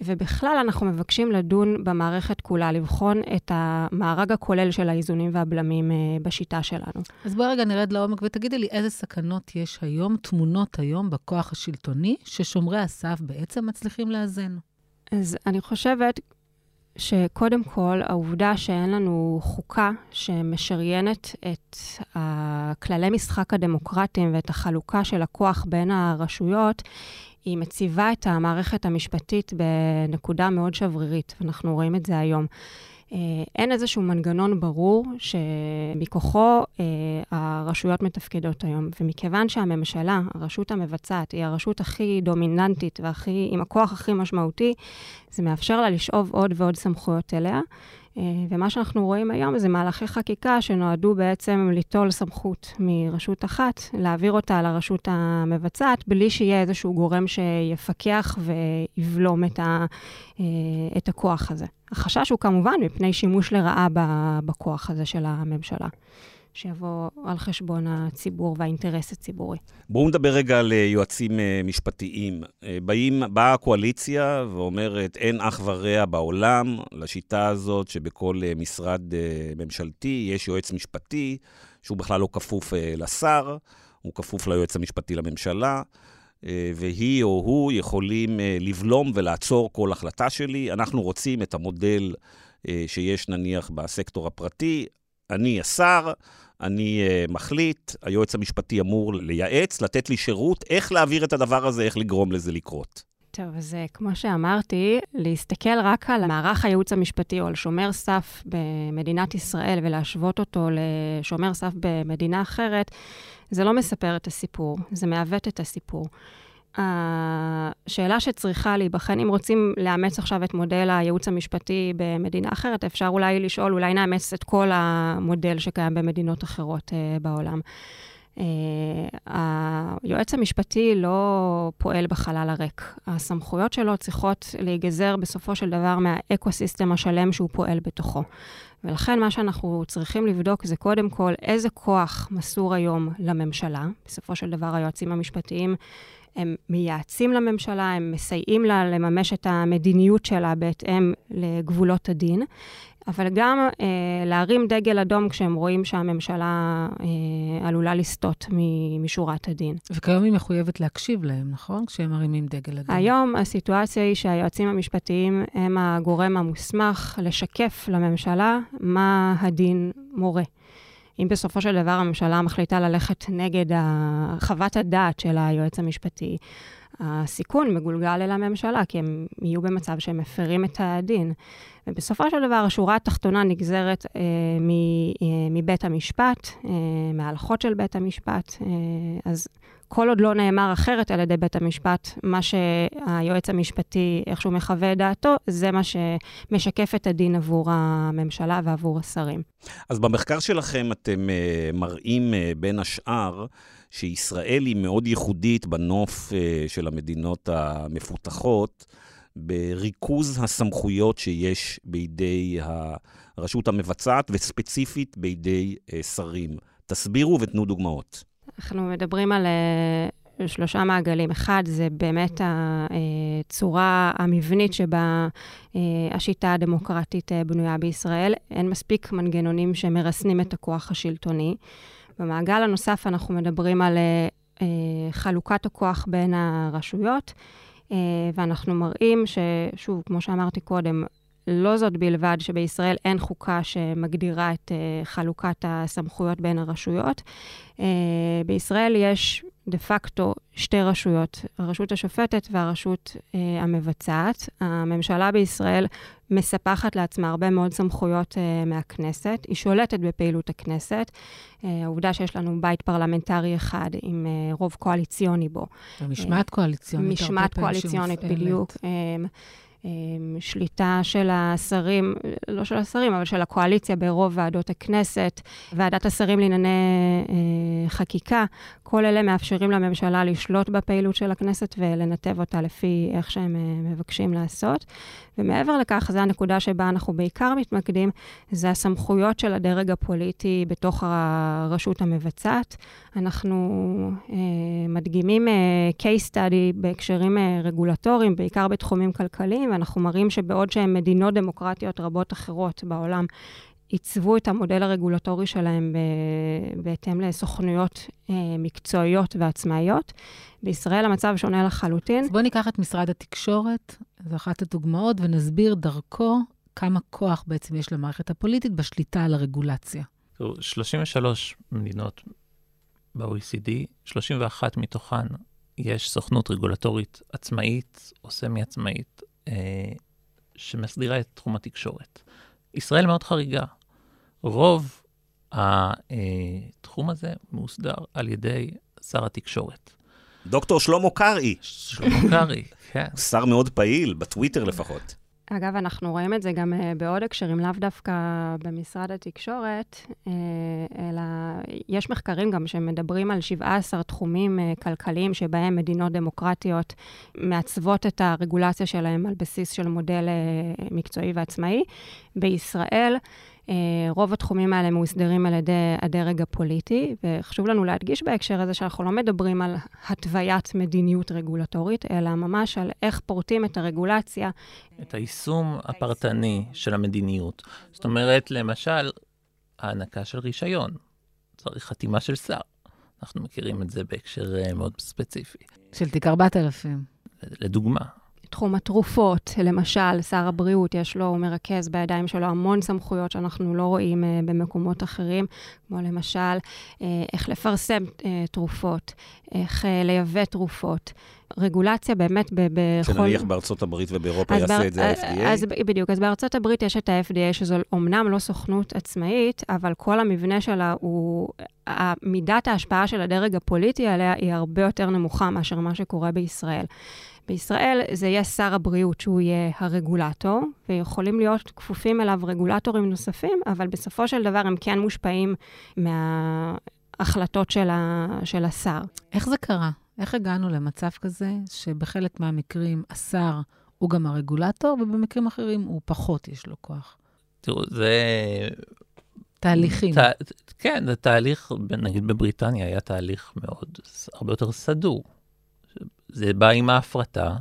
ובכלל אנחנו מבקשים לדון במערכת כולה, לבחון את המארג הכולל של האיזונים והבלמים אה, בשיטה שלנו. אז בואי רגע נרד לעומק ותגידי לי איזה סכנות יש היום, תמונות היום בכוח השלטוני, ששומרי הסף בעצם מצליחים לאזן. אז אני חושבת, שקודם כל, העובדה שאין לנו חוקה שמשריינת את כללי משחק הדמוקרטיים ואת החלוקה של הכוח בין הרשויות, היא מציבה את המערכת המשפטית בנקודה מאוד שברירית, ואנחנו רואים את זה היום. אה, אין איזשהו מנגנון ברור שמכוחו אה, הרשויות מתפקדות היום. ומכיוון שהממשלה, הרשות המבצעת, היא הרשות הכי דומיננטית והכי, עם הכוח הכי משמעותי, זה מאפשר לה לשאוב עוד ועוד סמכויות אליה. אה, ומה שאנחנו רואים היום זה מהלכי חקיקה שנועדו בעצם ליטול סמכות מרשות אחת, להעביר אותה לרשות המבצעת, בלי שיהיה איזשהו גורם שיפקח ויבלום את, ה, את הכוח הזה. החשש הוא כמובן מפני שימוש לרעה בכוח הזה של הממשלה. שיבוא על חשבון הציבור והאינטרס הציבורי. בואו נדבר רגע על אה, יועצים אה, משפטיים. אה, באים, באה הקואליציה ואומרת, אין אח ורע בעולם לשיטה הזאת שבכל משרד ממשלתי יש יועץ משפטי, שהוא בכלל לא כפוף לשר, הוא כפוף ליועץ המשפטי לממשלה. והיא או הוא יכולים לבלום ולעצור כל החלטה שלי. אנחנו רוצים את המודל שיש נניח בסקטור הפרטי, אני השר, אני מחליט, היועץ המשפטי אמור לייעץ, לתת לי שירות, איך להעביר את הדבר הזה, איך לגרום לזה לקרות. טוב, אז uh, כמו שאמרתי, להסתכל רק על מערך הייעוץ המשפטי או על שומר סף במדינת ישראל ולהשוות אותו לשומר סף במדינה אחרת, זה לא מספר את הסיפור, זה מעוות את הסיפור. השאלה שצריכה להיבחן, אם רוצים לאמץ עכשיו את מודל הייעוץ המשפטי במדינה אחרת, אפשר אולי לשאול, אולי נאמץ את כל המודל שקיים במדינות אחרות uh, בעולם. Uh, היועץ המשפטי לא פועל בחלל הריק. הסמכויות שלו צריכות להיגזר בסופו של דבר מהאקו-סיסטם השלם שהוא פועל בתוכו. ולכן מה שאנחנו צריכים לבדוק זה קודם כל איזה כוח מסור היום לממשלה. בסופו של דבר היועצים המשפטיים הם מייעצים לממשלה, הם מסייעים לה לממש את המדיניות שלה בהתאם לגבולות הדין, אבל גם אה, להרים דגל אדום כשהם רואים שהממשלה אה, עלולה לסטות משורת הדין. וכיום היא מחויבת להקשיב להם, נכון? כשהם מרימים דגל אדום. היום הסיטואציה היא שהיועצים המשפטיים הם הגורם המוסמך לשקף לממשלה מה הדין מורה. אם בסופו של דבר הממשלה מחליטה ללכת נגד חוות הדעת של היועץ המשפטי, הסיכון מגולגל אל הממשלה, כי הם יהיו במצב שהם מפרים את הדין. ובסופו של דבר, השורה התחתונה נגזרת אה, מ, אה, מבית המשפט, אה, מההלכות של בית המשפט. אה, אז כל עוד לא נאמר אחרת על ידי בית המשפט, מה שהיועץ המשפטי, איכשהו מחווה את דעתו, זה מה שמשקף את הדין עבור הממשלה ועבור השרים. אז במחקר שלכם אתם uh, מראים uh, בין השאר שישראל היא מאוד ייחודית בנוף uh, של המדינות המפותחות, בריכוז הסמכויות שיש בידי הרשות המבצעת, וספציפית בידי uh, שרים. תסבירו ותנו דוגמאות. אנחנו מדברים על uh, שלושה מעגלים. אחד, זה באמת הצורה המבנית שבה השיטה הדמוקרטית בנויה בישראל. אין מספיק מנגנונים שמרסנים את הכוח השלטוני. במעגל הנוסף אנחנו מדברים על uh, חלוקת הכוח בין הרשויות. Uh, ואנחנו מראים ששוב, כמו שאמרתי קודם, לא זאת בלבד שבישראל אין חוקה שמגדירה את uh, חלוקת הסמכויות בין הרשויות. Uh, בישראל יש דה פקטו שתי רשויות, הרשות השופטת והרשות uh, המבצעת. הממשלה בישראל מספחת לעצמה הרבה מאוד סמכויות מהכנסת, היא שולטת בפעילות הכנסת. העובדה שיש לנו בית פרלמנטרי אחד עם רוב קואליציוני בו. משמעת קואליציונית. משמעת קואליציונית, בדיוק. שליטה של השרים, לא של השרים, אבל של הקואליציה ברוב ועדות הכנסת, ועדת השרים לענייני אה, חקיקה, כל אלה מאפשרים לממשלה לשלוט בפעילות של הכנסת ולנתב אותה לפי איך שהם אה, מבקשים לעשות. ומעבר לכך, זו הנקודה שבה אנחנו בעיקר מתמקדים, זה הסמכויות של הדרג הפוליטי בתוך הרשות המבצעת. אנחנו אה, מדגימים אה, case study בהקשרים אה, רגולטוריים, בעיקר בתחומים כלכליים, ואנחנו מראים שבעוד שהן מדינות דמוקרטיות רבות אחרות בעולם עיצבו את המודל הרגולטורי שלהם בהתאם לסוכנויות אה, מקצועיות ועצמאיות. בישראל המצב שונה לחלוטין. אז בואו ניקח את משרד התקשורת, זו אחת הדוגמאות, ונסביר דרכו כמה כוח בעצם יש למערכת הפוליטית בשליטה על הרגולציה. 33 מדינות ב-OECD, 31 מתוכן יש סוכנות רגולטורית עצמאית או סמי-עצמאית אה, שמסדירה את תחום התקשורת. ישראל מאוד חריגה. רוב התחום הזה מוסדר על ידי שר התקשורת. דוקטור שלמה קרעי. שלמה קרעי, כן. שר מאוד פעיל, בטוויטר לפחות. אגב, אנחנו רואים את זה גם uh, בעוד הקשרים, לאו דווקא במשרד התקשורת, uh, אלא יש מחקרים גם שמדברים על 17 תחומים uh, כלכליים שבהם מדינות דמוקרטיות מעצבות את הרגולציה שלהם על בסיס של מודל מקצועי ועצמאי. בישראל, אה, רוב התחומים האלה מאוסדרים על ידי הדרג הפוליטי, וחשוב לנו להדגיש בהקשר הזה שאנחנו לא מדברים על התוויית מדיניות רגולטורית, אלא ממש על איך פורטים את הרגולציה. את היישום הפרטני של המדיניות. זאת אומרת, למשל, הענקה של רישיון. צריך חתימה של שר. אנחנו מכירים את זה בהקשר אה, מאוד ספציפי. של תיק 4000. לדוגמה. תחום התרופות, למשל, שר הבריאות, יש לו, הוא מרכז בידיים שלו המון סמכויות שאנחנו לא רואים uh, במקומות אחרים, כמו למשל, uh, איך לפרסם uh, תרופות, איך uh, לייבא תרופות. רגולציה באמת בכל... שנניח בארצות הברית ובאירופה יעשה בר... את זה ה-FDA? אז בדיוק, אז בארצות הברית יש את ה-FDA, שזו אומנם לא סוכנות עצמאית, אבל כל המבנה שלה הוא... מידת ההשפעה של הדרג הפוליטי עליה היא הרבה יותר נמוכה מאשר מה שקורה בישראל. בישראל זה יהיה שר הבריאות, שהוא יהיה הרגולטור, ויכולים להיות כפופים אליו רגולטורים נוספים, אבל בסופו של דבר הם כן מושפעים מההחלטות של, ה, של השר. איך זה קרה? איך הגענו למצב כזה שבחלק מהמקרים השר הוא גם הרגולטור, ובמקרים אחרים הוא פחות יש לו כוח? תראו, זה... תהליכים. ת, כן, זה תהליך, נגיד בבריטניה היה תהליך מאוד, הרבה יותר סדור. זה בא עם ההפרטה,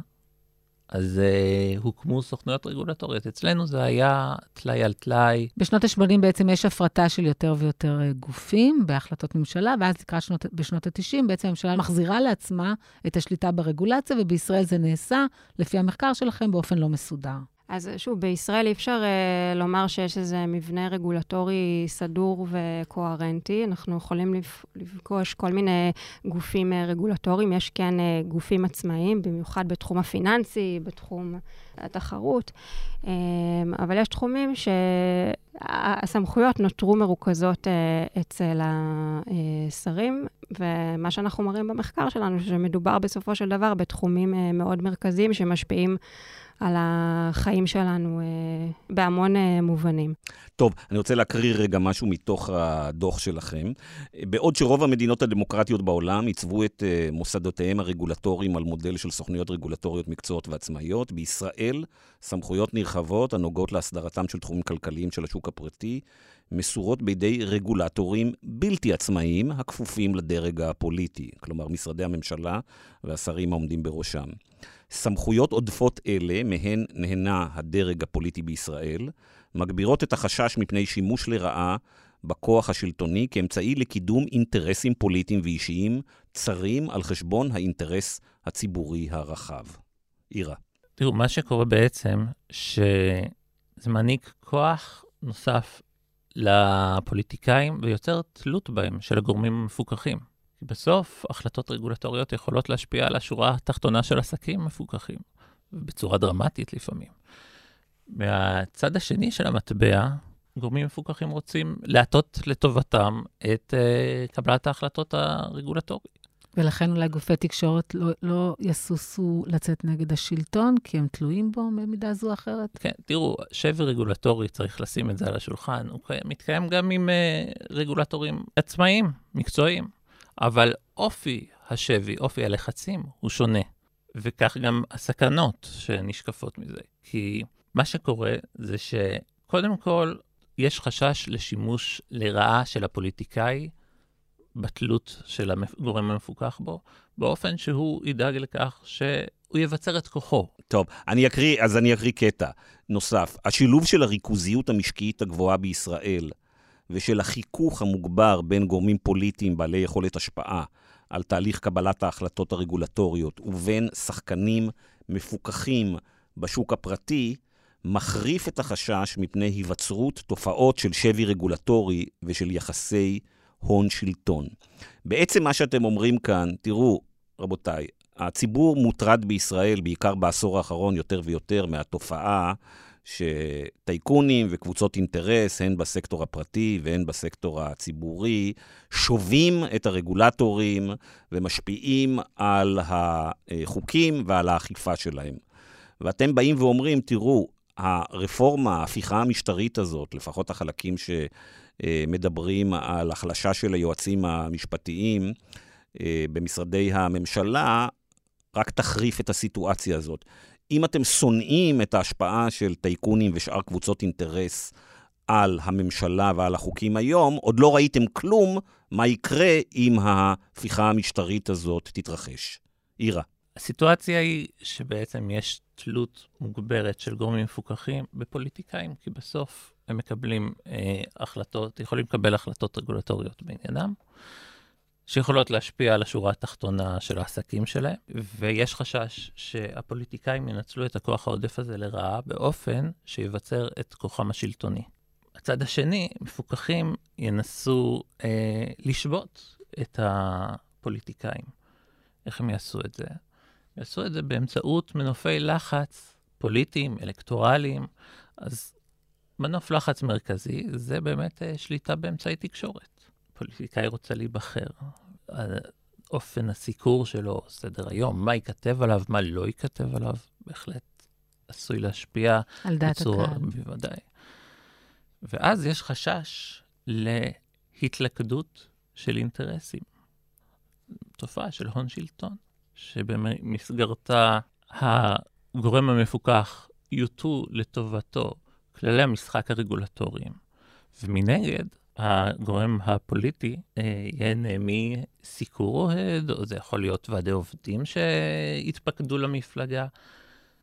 אז uh, הוקמו סוכנויות רגולטוריות. אצלנו זה היה טלאי על טלאי. בשנות ה-80 בעצם יש הפרטה של יותר ויותר אה, גופים בהחלטות ממשלה, ואז לקראת שנות, בשנות ה-90 בעצם הממשלה מחזירה לעצמה את השליטה ברגולציה, ובישראל זה נעשה, לפי המחקר שלכם, באופן לא מסודר. אז שוב, בישראל אי אפשר uh, לומר שיש איזה מבנה רגולטורי סדור וקוהרנטי. אנחנו יכולים לפגוש כל מיני גופים uh, רגולטוריים. יש כן uh, גופים עצמאיים, במיוחד בתחום הפיננסי, בתחום התחרות, uh, אבל יש תחומים שהסמכויות נותרו מרוכזות uh, אצל השרים, ומה שאנחנו מראים במחקר שלנו, שמדובר בסופו של דבר בתחומים uh, מאוד מרכזיים שמשפיעים על החיים שלנו אה, בהמון אה, מובנים. טוב, אני רוצה להקריא רגע משהו מתוך הדוח שלכם. בעוד שרוב המדינות הדמוקרטיות בעולם עיצבו את אה, מוסדותיהם הרגולטוריים על מודל של סוכנויות רגולטוריות מקצועיות ועצמאיות, בישראל סמכויות נרחבות הנוגעות להסדרתם של תחומים כלכליים של השוק הפרטי מסורות בידי רגולטורים בלתי עצמאיים הכפופים לדרג הפוליטי, כלומר משרדי הממשלה והשרים העומדים בראשם. סמכויות עודפות אלה, מהן נהנה הדרג הפוליטי בישראל, מגבירות את החשש מפני שימוש לרעה בכוח השלטוני כאמצעי לקידום אינטרסים פוליטיים ואישיים צרים על חשבון האינטרס הציבורי הרחב. אירה. תראו, מה שקורה בעצם, שזה מעניק כוח נוסף לפוליטיקאים ויוצר תלות בהם, של הגורמים המפוקחים. בסוף, החלטות רגולטוריות יכולות להשפיע על השורה התחתונה של עסקים מפוקחים, בצורה דרמטית לפעמים. מהצד השני של המטבע, גורמים מפוקחים רוצים להטות לטובתם את uh, קבלת ההחלטות הרגולטוריות. ולכן אולי גופי תקשורת לא, לא יסוסו לצאת נגד השלטון, כי הם תלויים בו במידה זו או אחרת? כן, תראו, שבר רגולטורי, צריך לשים את זה על השולחן, הוא מתקיים גם עם uh, רגולטורים עצמאיים, מקצועיים. אבל אופי השבי, אופי הלחצים, הוא שונה. וכך גם הסכנות שנשקפות מזה. כי מה שקורה זה שקודם כל, יש חשש לשימוש לרעה של הפוליטיקאי בתלות של הגורם המפוקח בו, באופן שהוא ידאג לכך שהוא יבצר את כוחו. טוב, אני אקריא, אז אני אקריא קטע נוסף. השילוב של הריכוזיות המשקיעית הגבוהה בישראל ושל החיכוך המוגבר בין גורמים פוליטיים בעלי יכולת השפעה על תהליך קבלת ההחלטות הרגולטוריות ובין שחקנים מפוקחים בשוק הפרטי, מחריף את החשש מפני היווצרות תופעות של שבי רגולטורי ושל יחסי הון-שלטון. בעצם מה שאתם אומרים כאן, תראו, רבותיי, הציבור מוטרד בישראל, בעיקר בעשור האחרון, יותר ויותר מהתופעה שטייקונים וקבוצות אינטרס, הן בסקטור הפרטי והן בסקטור הציבורי, שובים את הרגולטורים ומשפיעים על החוקים ועל האכיפה שלהם. ואתם באים ואומרים, תראו, הרפורמה, ההפיכה המשטרית הזאת, לפחות החלקים שמדברים על החלשה של היועצים המשפטיים אה, במשרדי הממשלה, רק תחריף את הסיטואציה הזאת. אם אתם שונאים את ההשפעה של טייקונים ושאר קבוצות אינטרס על הממשלה ועל החוקים היום, עוד לא ראיתם כלום מה יקרה אם ההפיכה המשטרית הזאת תתרחש. אירה. הסיטואציה היא שבעצם יש תלות מוגברת של גורמים מפוקחים בפוליטיקאים, כי בסוף הם מקבלים אה, החלטות, יכולים לקבל החלטות רגולטוריות בעניינם. שיכולות להשפיע על השורה התחתונה של העסקים שלהם, ויש חשש שהפוליטיקאים ינצלו את הכוח העודף הזה לרעה באופן שיבצר את כוחם השלטוני. הצד השני, מפוקחים ינסו אה, לשבות את הפוליטיקאים. איך הם יעשו את זה? יעשו את זה באמצעות מנופי לחץ פוליטיים, אלקטורליים. אז מנוף לחץ מרכזי זה באמת אה, שליטה באמצעי תקשורת. פוליטיקאי רוצה להיבחר, אופן הסיקור שלו, סדר היום, מה ייכתב עליו, מה לא ייכתב עליו, בהחלט עשוי להשפיע. על דעת בצורה, הקהל. בוודאי. ואז יש חשש להתלכדות של אינטרסים. תופעה של הון שלטון, שבמסגרתה הגורם המפוקח יוטו לטובתו כללי המשחק הרגולטוריים. ומנגד, הגורם הפוליטי אה, ייהנה מסיקור אוהד, או זה יכול להיות ועדי עובדים שהתפקדו למפלגה.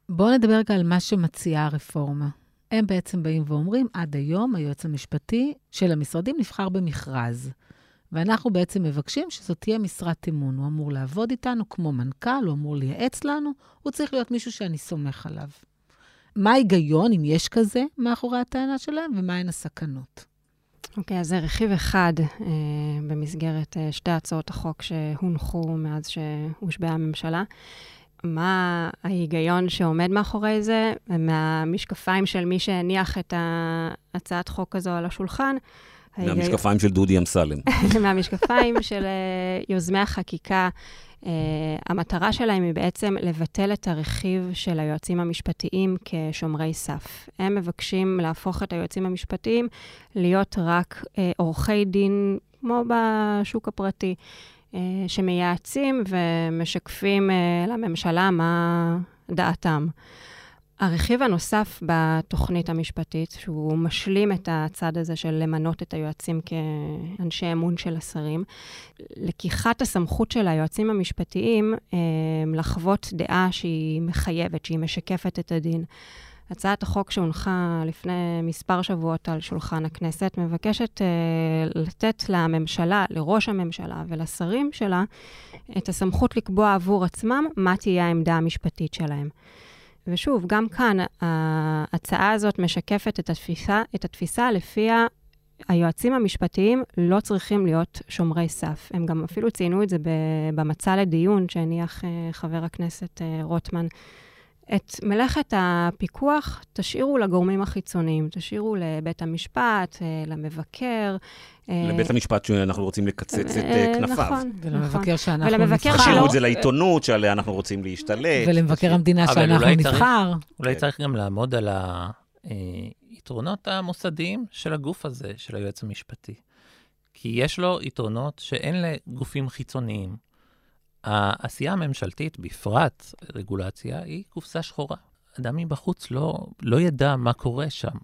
בואו נדבר רגע על מה שמציעה הרפורמה. הם בעצם באים ואומרים, עד היום היועץ המשפטי של המשרדים נבחר במכרז. ואנחנו בעצם מבקשים שזאת תהיה משרת אמון. הוא אמור לעבוד איתנו כמו מנכ"ל, הוא אמור לייעץ לנו, הוא צריך להיות מישהו שאני סומך עליו. מה ההיגיון, אם יש כזה, מאחורי הטענה שלהם, ומהן הסכנות? אוקיי, okay, אז זה רכיב אחד אה, במסגרת אה, שתי הצעות החוק שהונחו מאז שהושבעה הממשלה. מה ההיגיון שעומד מאחורי זה? מהמשקפיים של מי שהניח את הצעת חוק הזו על השולחן. מהמשקפיים של דודי אמסלם. מהמשקפיים של אה, יוזמי החקיקה Uh, המטרה שלהם היא בעצם לבטל את הרכיב של היועצים המשפטיים כשומרי סף. הם מבקשים להפוך את היועצים המשפטיים להיות רק uh, עורכי דין, כמו בשוק הפרטי, uh, שמייעצים ומשקפים uh, לממשלה מה דעתם. הרכיב הנוסף בתוכנית המשפטית, שהוא משלים את הצד הזה של למנות את היועצים כאנשי אמון של השרים, לקיחת הסמכות של היועצים המשפטיים אה, לחוות דעה שהיא מחייבת, שהיא משקפת את הדין. הצעת החוק שהונחה לפני מספר שבועות על שולחן הכנסת מבקשת uh, לתת לממשלה, לראש הממשלה ולשרים שלה את הסמכות לקבוע עבור עצמם מה תהיה העמדה המשפטית שלהם. ושוב, גם כאן ההצעה הזאת משקפת את התפיסה, את התפיסה לפיה היועצים המשפטיים לא צריכים להיות שומרי סף. הם גם אפילו ציינו את זה במצע לדיון שהניח אה, חבר הכנסת אה, רוטמן. את מלאכת הפיקוח תשאירו לגורמים החיצוניים, תשאירו לבית המשפט, אה, למבקר. אה, לבית המשפט שאנחנו רוצים לקצץ את אה, כנפיו. נכון, ולמבקר שאנחנו נבחר. תשאירו את זה לעיתונות שעליה אנחנו רוצים להשתלט. ולמבקר המדינה שאנחנו נבחר. אולי כן. צריך גם לעמוד על היתרונות המוסדיים של הגוף הזה, של היועץ המשפטי. כי יש לו יתרונות שאין לגופים חיצוניים. העשייה הממשלתית, בפרט רגולציה, היא קופסה שחורה. אדם מבחוץ לא, לא ידע מה קורה שם.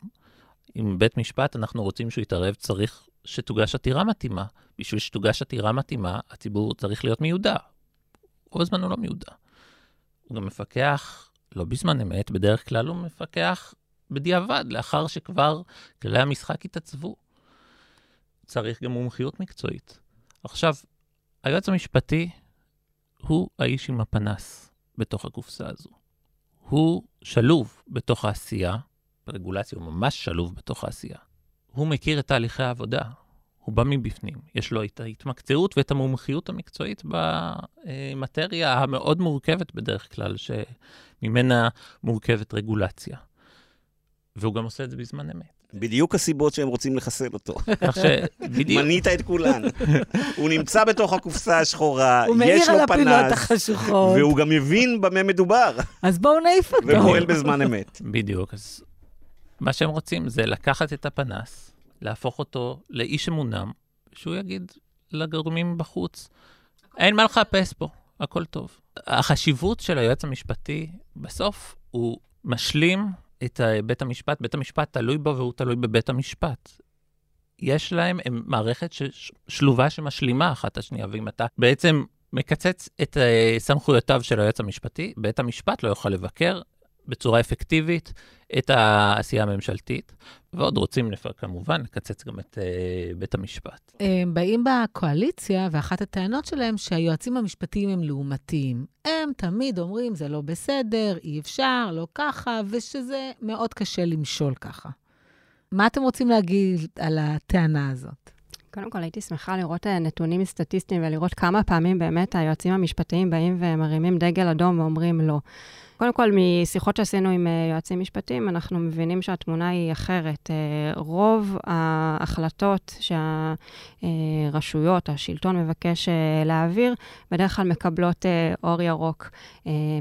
עם בית משפט אנחנו רוצים שהוא יתערב, צריך שתוגש עתירה מתאימה. בשביל שתוגש עתירה מתאימה, הציבור צריך להיות מיודע. רוב הזמן הוא לא מיודע. הוא גם מפקח, לא בזמן אמת, בדרך כלל הוא מפקח בדיעבד, לאחר שכבר כללי המשחק התעצבו. צריך גם מומחיות מקצועית. עכשיו, היועץ המשפטי הוא האיש עם הפנס בתוך הקופסה הזו. הוא שלוב בתוך העשייה רגולציה, הוא ממש שלוב בתוך העשייה. הוא מכיר את תהליכי העבודה, הוא בא מבפנים. יש לו את ההתמקצעות ואת המומחיות המקצועית במטריה המאוד מורכבת בדרך כלל, שממנה מורכבת רגולציה. והוא גם עושה את זה בזמן אמת. בדיוק הסיבות שהם רוצים לחסל אותו. כך שבדיוק. מנית את כולן. הוא נמצא בתוך הקופסה השחורה, הוא יש מעיר לו על הפינות פנס, החשוכות. והוא גם מבין במה מדובר, אז בואו נעיף אותו. ופועל בזמן אמת. בדיוק. אז מה שהם רוצים זה לקחת את הפנס, להפוך אותו לאיש אמונם, שהוא יגיד לגורמים בחוץ, אין מה לחפש פה, הכל טוב. החשיבות של היועץ המשפטי, בסוף הוא משלים את בית המשפט, בית המשפט תלוי בו והוא תלוי בבית המשפט. יש להם הם מערכת שלובה שמשלימה אחת השנייה, ואם אתה בעצם מקצץ את אה, סמכויותיו של היועץ המשפטי, בית המשפט לא יוכל לבקר בצורה אפקטיבית את העשייה הממשלתית, ועוד רוצים לפ... כמובן לקצץ גם את uh, בית המשפט. הם באים בקואליציה, ואחת הטענות שלהם שהיועצים המשפטיים הם לעומתיים. הם תמיד אומרים, זה לא בסדר, אי אפשר, לא ככה, ושזה מאוד קשה למשול ככה. מה אתם רוצים להגיד על הטענה הזאת? קודם כל, הייתי שמחה לראות אה, נתונים סטטיסטיים ולראות כמה פעמים באמת היועצים המשפטיים באים ומרימים דגל אדום ואומרים לא. קודם כל, משיחות שעשינו עם אה, יועצים משפטיים, אנחנו מבינים שהתמונה היא אחרת. אה, רוב ההחלטות שהרשויות, השלטון מבקש להעביר, בדרך כלל מקבלות אור ירוק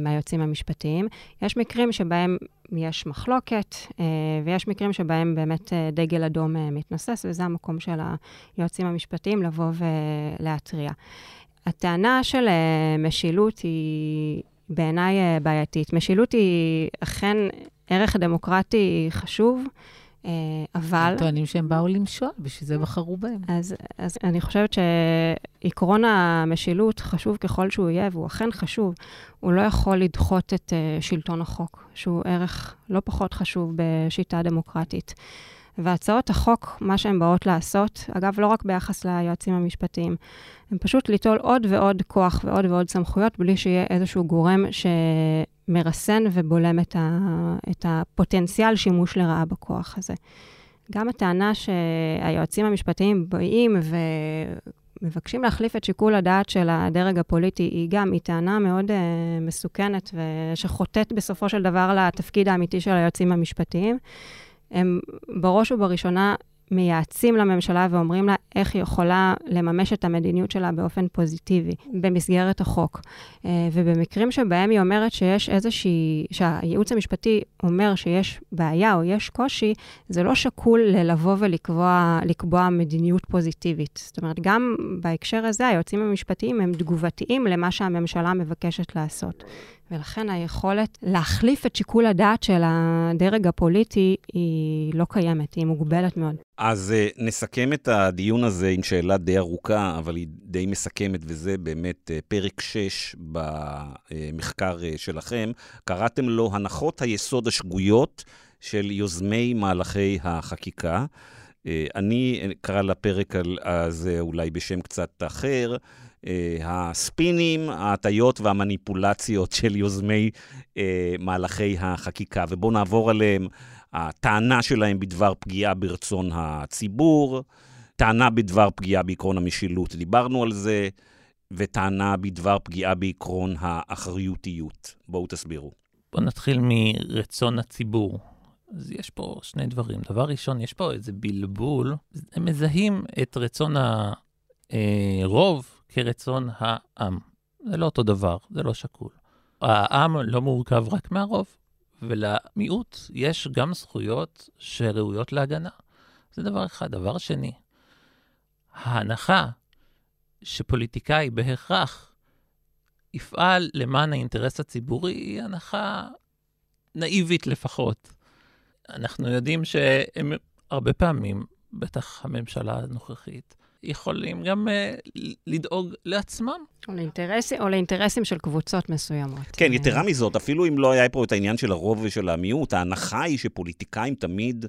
מהיועצים המשפטיים. יש מקרים שבהם יש מחלוקת, ויש מקרים שבהם באמת דגל אדום מתנוסס, וזה המקום של היועצים המשפטיים לבוא ולהתריע. הטענה של משילות היא בעיניי בעייתית. משילות היא אכן ערך דמוקרטי חשוב, אבל... הם טוענים שהם באו למשול, בשביל זה בחרו בהם. אז, אז אני חושבת שעקרון המשילות, חשוב ככל שהוא יהיה, והוא אכן חשוב, הוא לא יכול לדחות את שלטון החוק, שהוא ערך לא פחות חשוב בשיטה דמוקרטית. והצעות החוק, מה שהן באות לעשות, אגב, לא רק ביחס ליועצים המשפטיים, הן פשוט ליטול עוד ועוד כוח ועוד ועוד סמכויות, בלי שיהיה איזשהו גורם שמרסן ובולם את, ה, את הפוטנציאל שימוש לרעה בכוח הזה. גם הטענה שהיועצים המשפטיים באים ומבקשים להחליף את שיקול הדעת של הדרג הפוליטי, היא גם, היא טענה מאוד uh, מסוכנת ושחוטאת בסופו של דבר לתפקיד האמיתי של היועצים המשפטיים. הם בראש ובראשונה מייעצים לממשלה ואומרים לה איך היא יכולה לממש את המדיניות שלה באופן פוזיטיבי במסגרת החוק. ובמקרים שבהם היא אומרת שיש איזושהי, שהייעוץ המשפטי אומר שיש בעיה או יש קושי, זה לא שקול ללבוא ולקבוע מדיניות פוזיטיבית. זאת אומרת, גם בהקשר הזה, היועצים המשפטיים הם תגובתיים למה שהממשלה מבקשת לעשות. ולכן היכולת להחליף את שיקול הדעת של הדרג הפוליטי היא לא קיימת, היא מוגבלת מאוד. אז uh, נסכם את הדיון הזה עם שאלה די ארוכה, אבל היא די מסכמת, וזה באמת uh, פרק 6 במחקר uh, שלכם. קראתם לו הנחות היסוד השגויות של יוזמי מהלכי החקיקה. אני אקרא לפרק הזה אולי בשם קצת אחר. Uh, הספינים, ההטיות והמניפולציות של יוזמי uh, מהלכי החקיקה, ובואו נעבור עליהם. הטענה שלהם בדבר פגיעה ברצון הציבור, טענה בדבר פגיעה בעקרון המשילות, דיברנו על זה, וטענה בדבר פגיעה בעקרון האחריותיות. בואו תסבירו. בואו נתחיל מרצון הציבור. אז יש פה שני דברים. דבר ראשון, יש פה איזה בלבול. הם מזהים את רצון הרוב כרצון העם. זה לא אותו דבר, זה לא שקול. העם לא מורכב רק מהרוב, ולמיעוט יש גם זכויות שראויות להגנה. זה דבר אחד. דבר שני, ההנחה שפוליטיקאי בהכרח יפעל למען האינטרס הציבורי היא הנחה נאיבית לפחות. אנחנו יודעים שהם הרבה פעמים, בטח הממשלה הנוכחית, יכולים גם uh, לדאוג לעצמם. או, לאינטרס, או לאינטרסים של קבוצות מסוימות. כן, יתרה מזאת, אפילו אם לא היה פה את העניין של הרוב ושל המיעוט, ההנחה היא שפוליטיקאים תמיד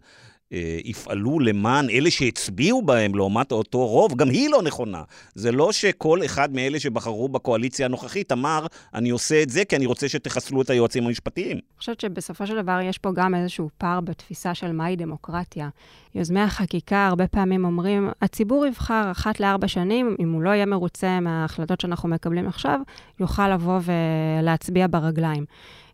יפעלו למען אלה שהצביעו בהם לעומת אותו רוב, גם היא לא נכונה. זה לא שכל אחד מאלה שבחרו בקואליציה הנוכחית אמר, אני עושה את זה כי אני רוצה שתחסלו את היועצים המשפטיים. אני חושבת שבסופו של דבר יש פה גם איזשהו פער בתפיסה של מהי דמוקרטיה. יוזמי החקיקה הרבה פעמים אומרים, הציבור יבחר אחת לארבע שנים, אם הוא לא יהיה מרוצה מההחלטות שאנחנו מקבלים עכשיו, יוכל לבוא ולהצביע ברגליים.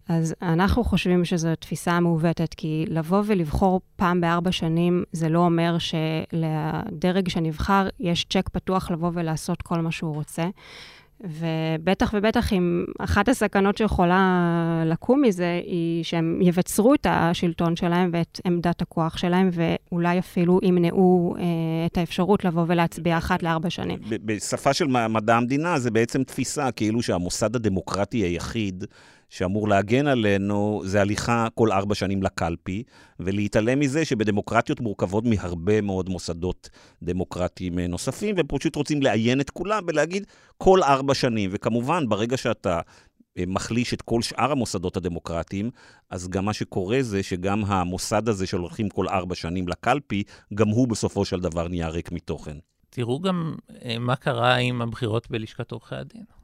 אז אנחנו חושבים שזו תפיסה מעוותת, כי לבוא ולבחור פעם בארבע שנים, זה לא אומר שלדרג שנבחר יש צ'ק פתוח לבוא ולעשות כל מה שהוא רוצה. ובטח ובטח אם אחת הסכנות שיכולה לקום מזה, היא שהם יבצרו את השלטון שלהם ואת עמדת הכוח שלהם, ואולי אפילו ימנעו אה, את האפשרות לבוא ולהצביע אחת לארבע שנים. בשפה של מדע המדינה זה בעצם תפיסה כאילו שהמוסד הדמוקרטי היחיד שאמור להגן עלינו, זה הליכה כל ארבע שנים לקלפי, ולהתעלם מזה שבדמוקרטיות מורכבות מהרבה מאוד מוסדות דמוקרטיים נוספים, והם פשוט רוצים לעיין את כולם ולהגיד כל ארבע שנים. וכמובן, ברגע שאתה אה, מחליש את כל שאר המוסדות הדמוקרטיים, אז גם מה שקורה זה שגם המוסד הזה שהולכים כל ארבע שנים לקלפי, גם הוא בסופו של דבר נהיה ריק מתוכן. תראו גם אה, מה קרה עם הבחירות בלשכת עורכי הדין.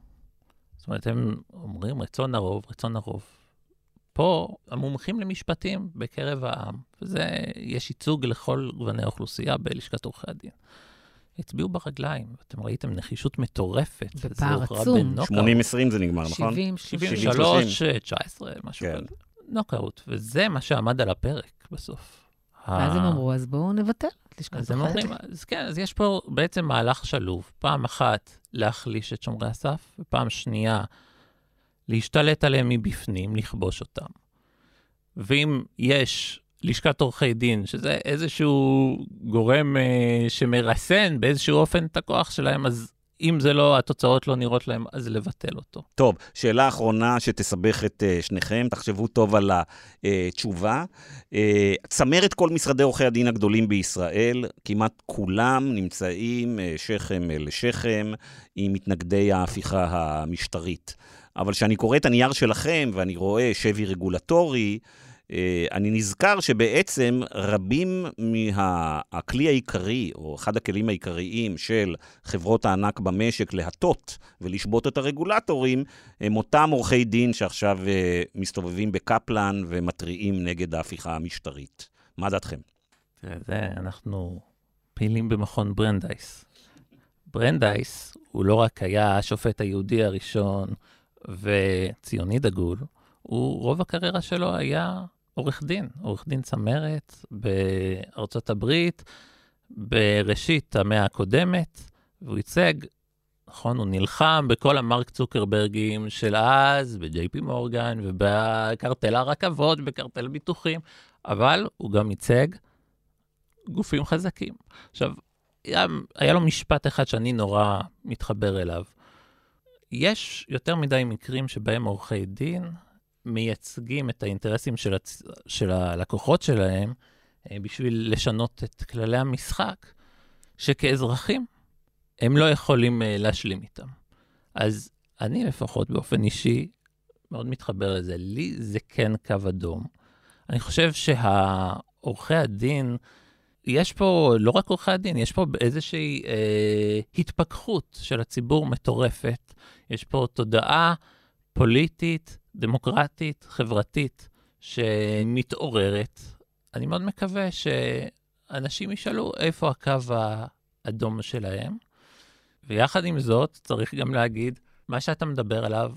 זאת אומרת, הם אומרים רצון הרוב, רצון הרוב. פה המומחים למשפטים בקרב העם, וזה, יש ייצוג לכל גווני האוכלוסייה בלשכת עורכי הדין. הצביעו ברגליים, אתם ראיתם נחישות מטורפת. בפער עצום. 80-20 זה נגמר, נכון? 70, 73, 19, משהו כן. כזה. נוקאוט, וזה מה שעמד על הפרק בסוף. ואז הם אמרו, אז בואו נבטל את לשכת עורכי הדין. אז כן, אז יש פה בעצם מהלך שלוב. פעם אחת, להחליש את שומרי הסף, ופעם שנייה, להשתלט עליהם מבפנים, לכבוש אותם. ואם יש לשכת עורכי דין, שזה איזשהו גורם אה, שמרסן באיזשהו אופן את הכוח שלהם, אז אם זה לא, התוצאות לא נראות להם, אז לבטל אותו. טוב, שאלה אחרונה שתסבך את uh, שניכם, תחשבו טוב על התשובה. Uh, צמרת כל משרדי עורכי הדין הגדולים בישראל, כמעט כולם נמצאים uh, שכם אל שכם עם מתנגדי ההפיכה המשטרית. אבל כשאני קורא את הנייר שלכם ואני רואה שבי רגולטורי, אה, אני נזכר שבעצם רבים מהכלי העיקרי, או אחד הכלים העיקריים של חברות הענק במשק להטות ולשבות את הרגולטורים, הם אותם עורכי דין שעכשיו אה, מסתובבים בקפלן ומתריעים נגד ההפיכה המשטרית. מה דעתכם? זה, אנחנו פעילים במכון ברנדייס. ברנדייס הוא לא רק היה השופט היהודי הראשון וציוני דגול, הוא, רוב הקריירה שלו היה עורך דין, עורך דין צמרת בארצות הברית, בראשית המאה הקודמת, והוא ייצג, נכון, הוא נלחם בכל המרק צוקרברגים של אז, בג'יי פי מורגן, ובקרטל הרכבות, בקרטל ביטוחים, אבל הוא גם ייצג גופים חזקים. עכשיו, היה, היה לו משפט אחד שאני נורא מתחבר אליו. יש יותר מדי מקרים שבהם עורכי דין מייצגים את האינטרסים של, הצ... של הלקוחות שלהם אה, בשביל לשנות את כללי המשחק, שכאזרחים הם לא יכולים אה, להשלים איתם. אז אני לפחות באופן אישי מאוד מתחבר לזה. לי זה כן קו אדום. אני חושב שהעורכי הדין, יש פה, לא רק עורכי הדין, יש פה איזושהי אה, התפכחות של הציבור מטורפת. יש פה תודעה פוליטית דמוקרטית, חברתית, שמתעוררת. אני מאוד מקווה שאנשים ישאלו איפה הקו האדום שלהם. ויחד עם זאת, צריך גם להגיד, מה שאתה מדבר עליו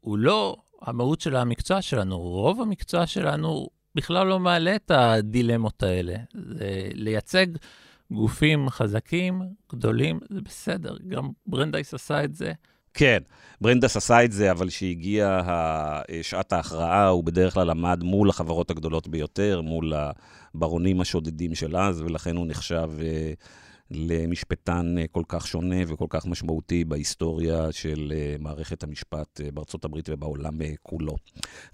הוא לא המהות של המקצוע שלנו. רוב המקצוע שלנו בכלל לא מעלה את הדילמות האלה. זה לייצג גופים חזקים, גדולים, זה בסדר. גם ברנדייס עשה את זה. כן, ברנדס עשה את זה, אבל כשהגיעה שעת ההכרעה, הוא בדרך כלל עמד מול החברות הגדולות ביותר, מול הברונים השודדים של אז, ולכן הוא נחשב אה, למשפטן אה, כל כך שונה וכל כך משמעותי בהיסטוריה של אה, מערכת המשפט בארצות הברית ובעולם כולו.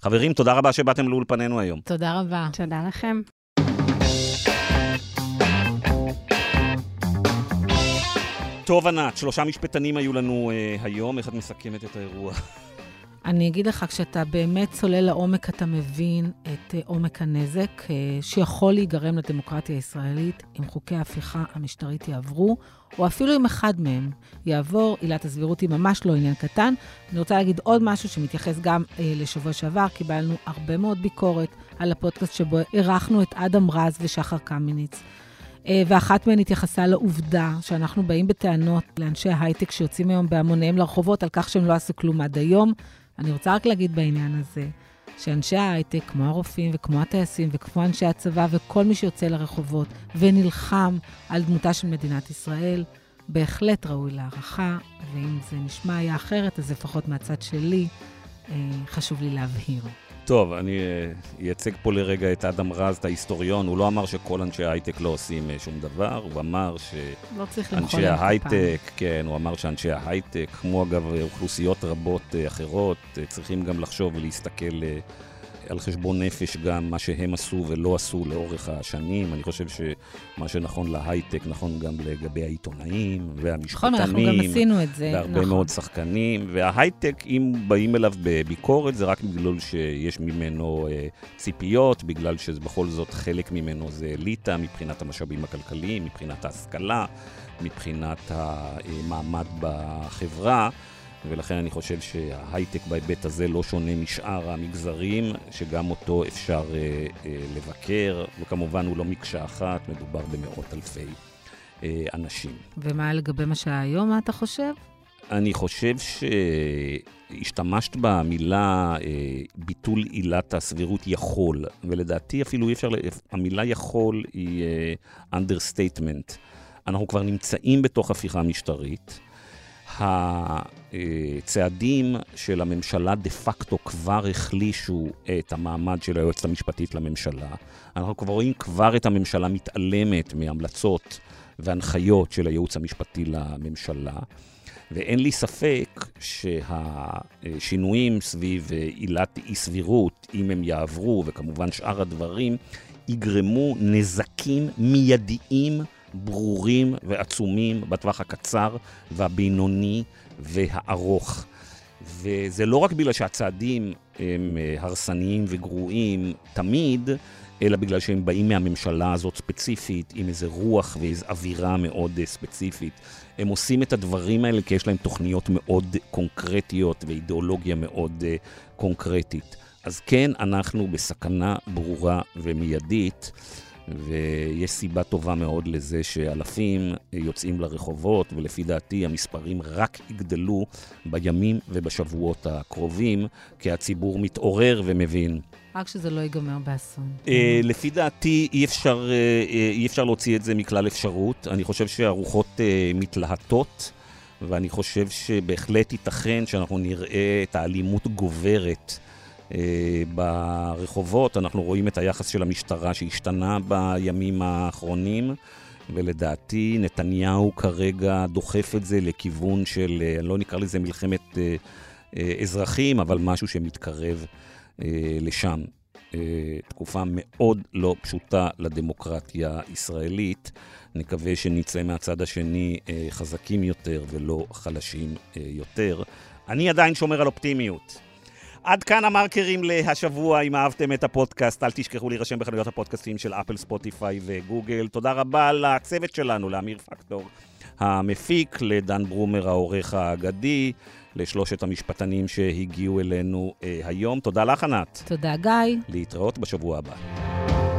חברים, תודה רבה שבאתם לאולפנינו היום. תודה רבה. תודה לכם. טוב, ענת, שלושה משפטנים היו לנו uh, היום, איך את מסכמת את האירוע? אני אגיד לך, כשאתה באמת צולל לעומק, אתה מבין את uh, עומק הנזק uh, שיכול להיגרם לדמוקרטיה הישראלית אם חוקי ההפיכה המשטרית יעברו, או אפילו אם אחד מהם יעבור. עילת הסבירות היא ממש לא עניין קטן. אני רוצה להגיד עוד משהו שמתייחס גם uh, לשבוע שעבר. קיבלנו הרבה מאוד ביקורת על הפודקאסט שבו אירחנו את אדם רז ושחר קמיניץ. ואחת מהן התייחסה לעובדה שאנחנו באים בטענות לאנשי ההייטק שיוצאים היום בהמוניהם לרחובות על כך שהם לא עשו כלום עד היום. אני רוצה רק להגיד בעניין הזה, שאנשי ההייטק, כמו הרופאים וכמו הטייסים וכמו אנשי הצבא וכל מי שיוצא לרחובות ונלחם על דמותה של מדינת ישראל, בהחלט ראוי להערכה, ואם זה נשמע היה אחרת, אז לפחות מהצד שלי, אה, חשוב לי להבהיר. טוב, אני אייצג פה לרגע את אדם רז, את ההיסטוריון. הוא לא אמר שכל אנשי ההייטק לא עושים אה, שום דבר, הוא אמר שאנשי לא ההייטק, כן, הוא אמר שאנשי ההייטק, כמו אגב אוכלוסיות רבות אה, אחרות, אה, צריכים גם לחשוב ולהסתכל על חשבון נפש גם מה שהם עשו ולא עשו לאורך השנים. אני חושב שמה שנכון להייטק נכון גם לגבי העיתונאים והמשפטנים. נכון, אנחנו גם עשינו את זה, והרבה נכון. מאוד שחקנים. וההייטק, אם באים אליו בביקורת, זה רק בגלל שיש ממנו אה, ציפיות, בגלל שבכל זאת חלק ממנו זה אליטה מבחינת המשאבים הכלכליים, מבחינת ההשכלה, מבחינת המעמד בחברה. ולכן אני חושב שההייטק בהיבט הזה לא שונה משאר המגזרים, שגם אותו אפשר אה, אה, לבקר, וכמובן הוא לא מקשה אחת, מדובר במאות אלפי אה, אנשים. ומה לגבי מה שהיום, מה אתה חושב? אני חושב שהשתמשת במילה אה, ביטול עילת הסבירות יכול, ולדעתי אפילו אי אפשר, המילה יכול היא אה, understatement. אנחנו כבר נמצאים בתוך הפיכה משטרית. הצעדים של הממשלה דה פקטו כבר החלישו את המעמד של היועצת המשפטית לממשלה. אנחנו כבר רואים כבר את הממשלה מתעלמת מהמלצות והנחיות של הייעוץ המשפטי לממשלה. ואין לי ספק שהשינויים סביב עילת אי סבירות, אם הם יעברו, וכמובן שאר הדברים, יגרמו נזקים מיידיים ברורים ועצומים בטווח הקצר והבינוני והארוך. וזה לא רק בגלל שהצעדים הם אה, הרסניים וגרועים תמיד, אלא בגלל שהם באים מהממשלה הזאת ספציפית, עם איזה רוח ואיזו אווירה מאוד אה, ספציפית. הם עושים את הדברים האלה כי יש להם תוכניות מאוד קונקרטיות ואידיאולוגיה מאוד אה, קונקרטית. אז כן, אנחנו בסכנה ברורה ומיידית. ויש סיבה טובה מאוד לזה שאלפים יוצאים לרחובות, ולפי דעתי המספרים רק יגדלו בימים ובשבועות הקרובים, כי הציבור מתעורר ומבין. רק שזה לא ייגמר באסון. אה, לפי דעתי אי אפשר, אה, אי אפשר להוציא את זה מכלל אפשרות. אני חושב שהרוחות אה, מתלהטות, ואני חושב שבהחלט ייתכן שאנחנו נראה את האלימות גוברת. אה, ברחובות, אנחנו רואים את היחס של המשטרה שהשתנה בימים האחרונים, ולדעתי נתניהו כרגע דוחף את זה לכיוון של, אה, לא נקרא לזה מלחמת אה, אזרחים, אבל משהו שמתקרב לשם. תקופה מאוד לא פשוטה לדמוקרטיה הישראלית. נקווה שנצא מהצד השני חזקים יותר ולא חלשים יותר. אני עדיין שומר על אופטימיות. עד כאן המרקרים להשבוע. אם אהבתם את הפודקאסט, אל תשכחו להירשם בחנויות הפודקאסטים של אפל, ספוטיפיי וגוגל. תודה רבה לצוות שלנו, לאמיר פקטור המפיק, לדן ברומר העורך האגדי, לשלושת המשפטנים שהגיעו אלינו אה, היום. תודה לך, ענת. תודה, גיא. להתראות בשבוע הבא.